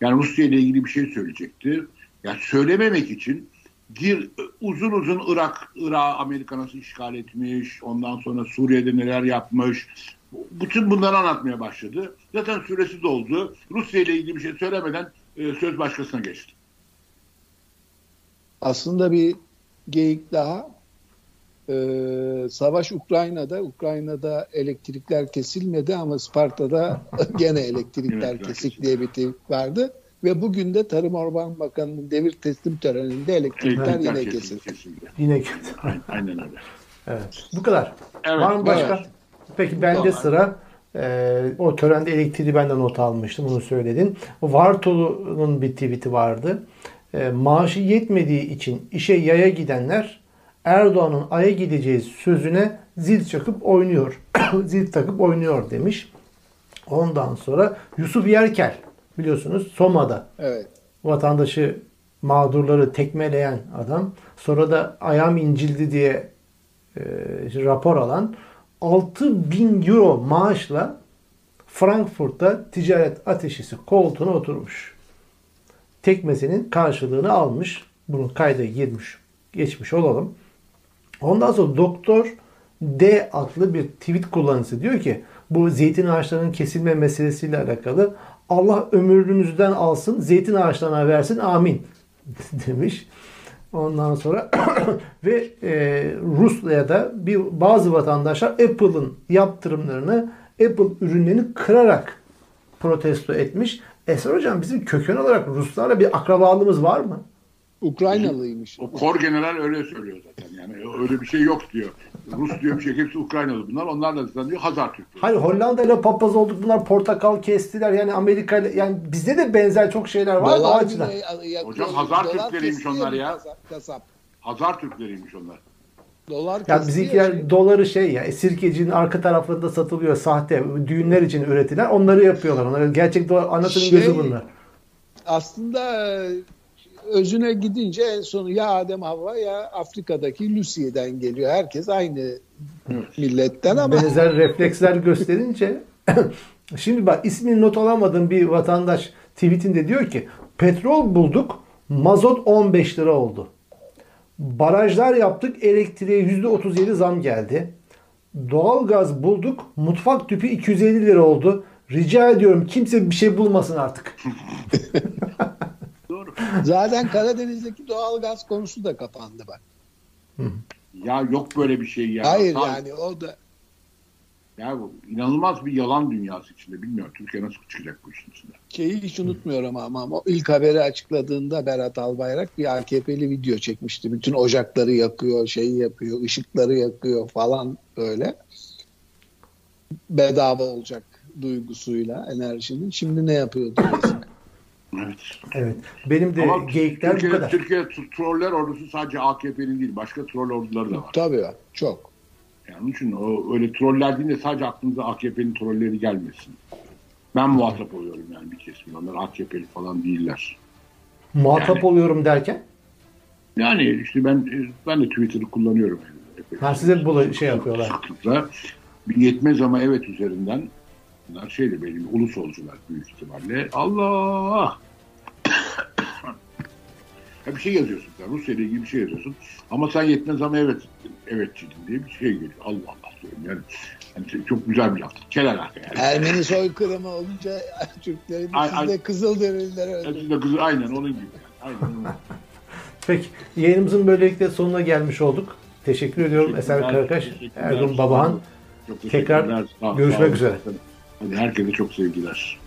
Yani Rusya ile ilgili bir şey söyleyecekti. Yani söylememek için gir uzun uzun Irak, Irak Amerika nasıl işgal etmiş, ondan sonra Suriye'de neler yapmış. Bütün bunları anlatmaya başladı. Zaten süresi doldu. Rusya ile ilgili bir şey söylemeden e, söz başkasına geçti. Aslında bir geyik daha. Ee, savaş Ukrayna'da. Ukrayna'da elektrikler kesilmedi ama Sparta'da gene elektrikler kesik diye bir tweet vardı. Ve bugün de Tarım Orman Bakanı'nın devir teslim töreninde elektrikler yine kesildi, kesildi. kesildi. Yine Aynen, aynen öyle. Evet. Bu kadar. Evet, Var mı başka? evet. Peki bende sıra e, o törende elektriği ben de not almıştım. Bunu söyledin. Vartolu'nun bir tweet'i vardı. E, maaşı yetmediği için işe yaya gidenler Erdoğan'ın aya gideceği sözüne zil çakıp oynuyor. zil takıp oynuyor demiş. Ondan sonra Yusuf Yerkel biliyorsunuz Soma'da Evet. vatandaşı mağdurları tekmeleyen adam sonra da ayağım incildi diye e, rapor alan 6 bin euro maaşla Frankfurt'ta ticaret ateşisi koltuğuna oturmuş. Tekmesinin karşılığını almış. Bunun kayda girmiş. Geçmiş olalım. Ondan sonra Doktor D adlı bir tweet kullanıcısı diyor ki bu zeytin ağaçlarının kesilme meselesiyle alakalı Allah ömrünüzden alsın zeytin ağaçlarına versin amin demiş. Ondan sonra ve e, Rusya'da bir bazı vatandaşlar Apple'ın yaptırımlarını Apple ürünlerini kırarak protesto etmiş. Esra Hocam bizim köken olarak Ruslarla bir akrabalığımız var mı? Ukraynalıymış. O kor general öyle söylüyor zaten. Yani öyle bir şey yok diyor. Rus diyor bir şey hepsi Ukraynalı bunlar. Onlar da zaten diyor Hazar Türkleri. Hayır Hollanda ile papaz olduk bunlar portakal kestiler yani Amerika ile yani bizde de benzer çok şeyler var Dolar açıdan. Hocam Hazar Türkleriymiş onlar ya. kasap-. Hazar Türkleriymiş onlar. Dolar Ya kesiliyor bizimkiler şey. doları şey ya sirkecinin arka taraflarında satılıyor sahte düğünler için üretilen onları yapıyorlar. Onlar gerçek dolar anasının Şey- gözü bunlar. aslında özüne gidince en sonu ya Adem Havva ya Afrika'daki Lucy'den geliyor. Herkes aynı milletten ama Benzer refleksler gösterince şimdi bak ismini not alamadığım bir vatandaş tweetinde diyor ki petrol bulduk mazot 15 lira oldu. Barajlar yaptık elektriğe %37 zam geldi. Doğalgaz bulduk mutfak tüpü 250 lira oldu. Rica ediyorum kimse bir şey bulmasın artık. Zaten Karadeniz'deki doğal gaz konusu da kapandı bak. Ya yok böyle bir şey ya. Hayır Sağ- yani o da Ya bu inanılmaz bir yalan dünyası içinde. Bilmiyorum Türkiye nasıl çıkacak bu işin içinde. şeyi hiç unutmuyorum ama, ama o ilk haberi açıkladığında Berat Albayrak bir AKP'li video çekmişti. Bütün ocakları yakıyor, şeyi yapıyor, ışıkları yakıyor falan böyle. Bedava olacak duygusuyla enerjinin. Şimdi ne yapıyor diyorsun? Evet. Evet. Benim de Ama geyikler bu Türkiye'de, kadar. Türkiye troller ordusu sadece AKP'nin değil. Başka troll orduları da var. Tabii çok. Yani onun için o öyle troller değil de sadece aklınıza AKP'nin trolleri gelmesin. Ben muhatap oluyorum yani bir kesim. Onlar AKP'li falan değiller. Muhatap Yani- oluyorum derken Yani işte ben ben de Twitter'ı kullanıyorum. Yani. ha, size bu şey yapıyorlar. Sıklıkla bir yetmez ama evet üzerinden bunlar şeyde benim ulu solcular büyük ihtimalle. Allah! Bir şey yazıyorsun sen Rusya ile ilgili bir şey yazıyorsun ama sen yetmez ama evet evetçiydin diye bir şey geliyor. Allah Allah diyorum yani. yani çok güzel bir laftır. Kel alaka yani. Ermeni soykırımı olunca Türklerin Ay- siz de Kızılderilileri öldürdü. Hepsi de kızı aynen onun gibi. Yani. Aynen onun. Peki yayınımızın böylelikle sonuna gelmiş olduk. Teşekkür ediyorum Eser Karakaş. Ergun Babahan. Tekrar görüşmek üzere. Hadi herkese çok sevgiler.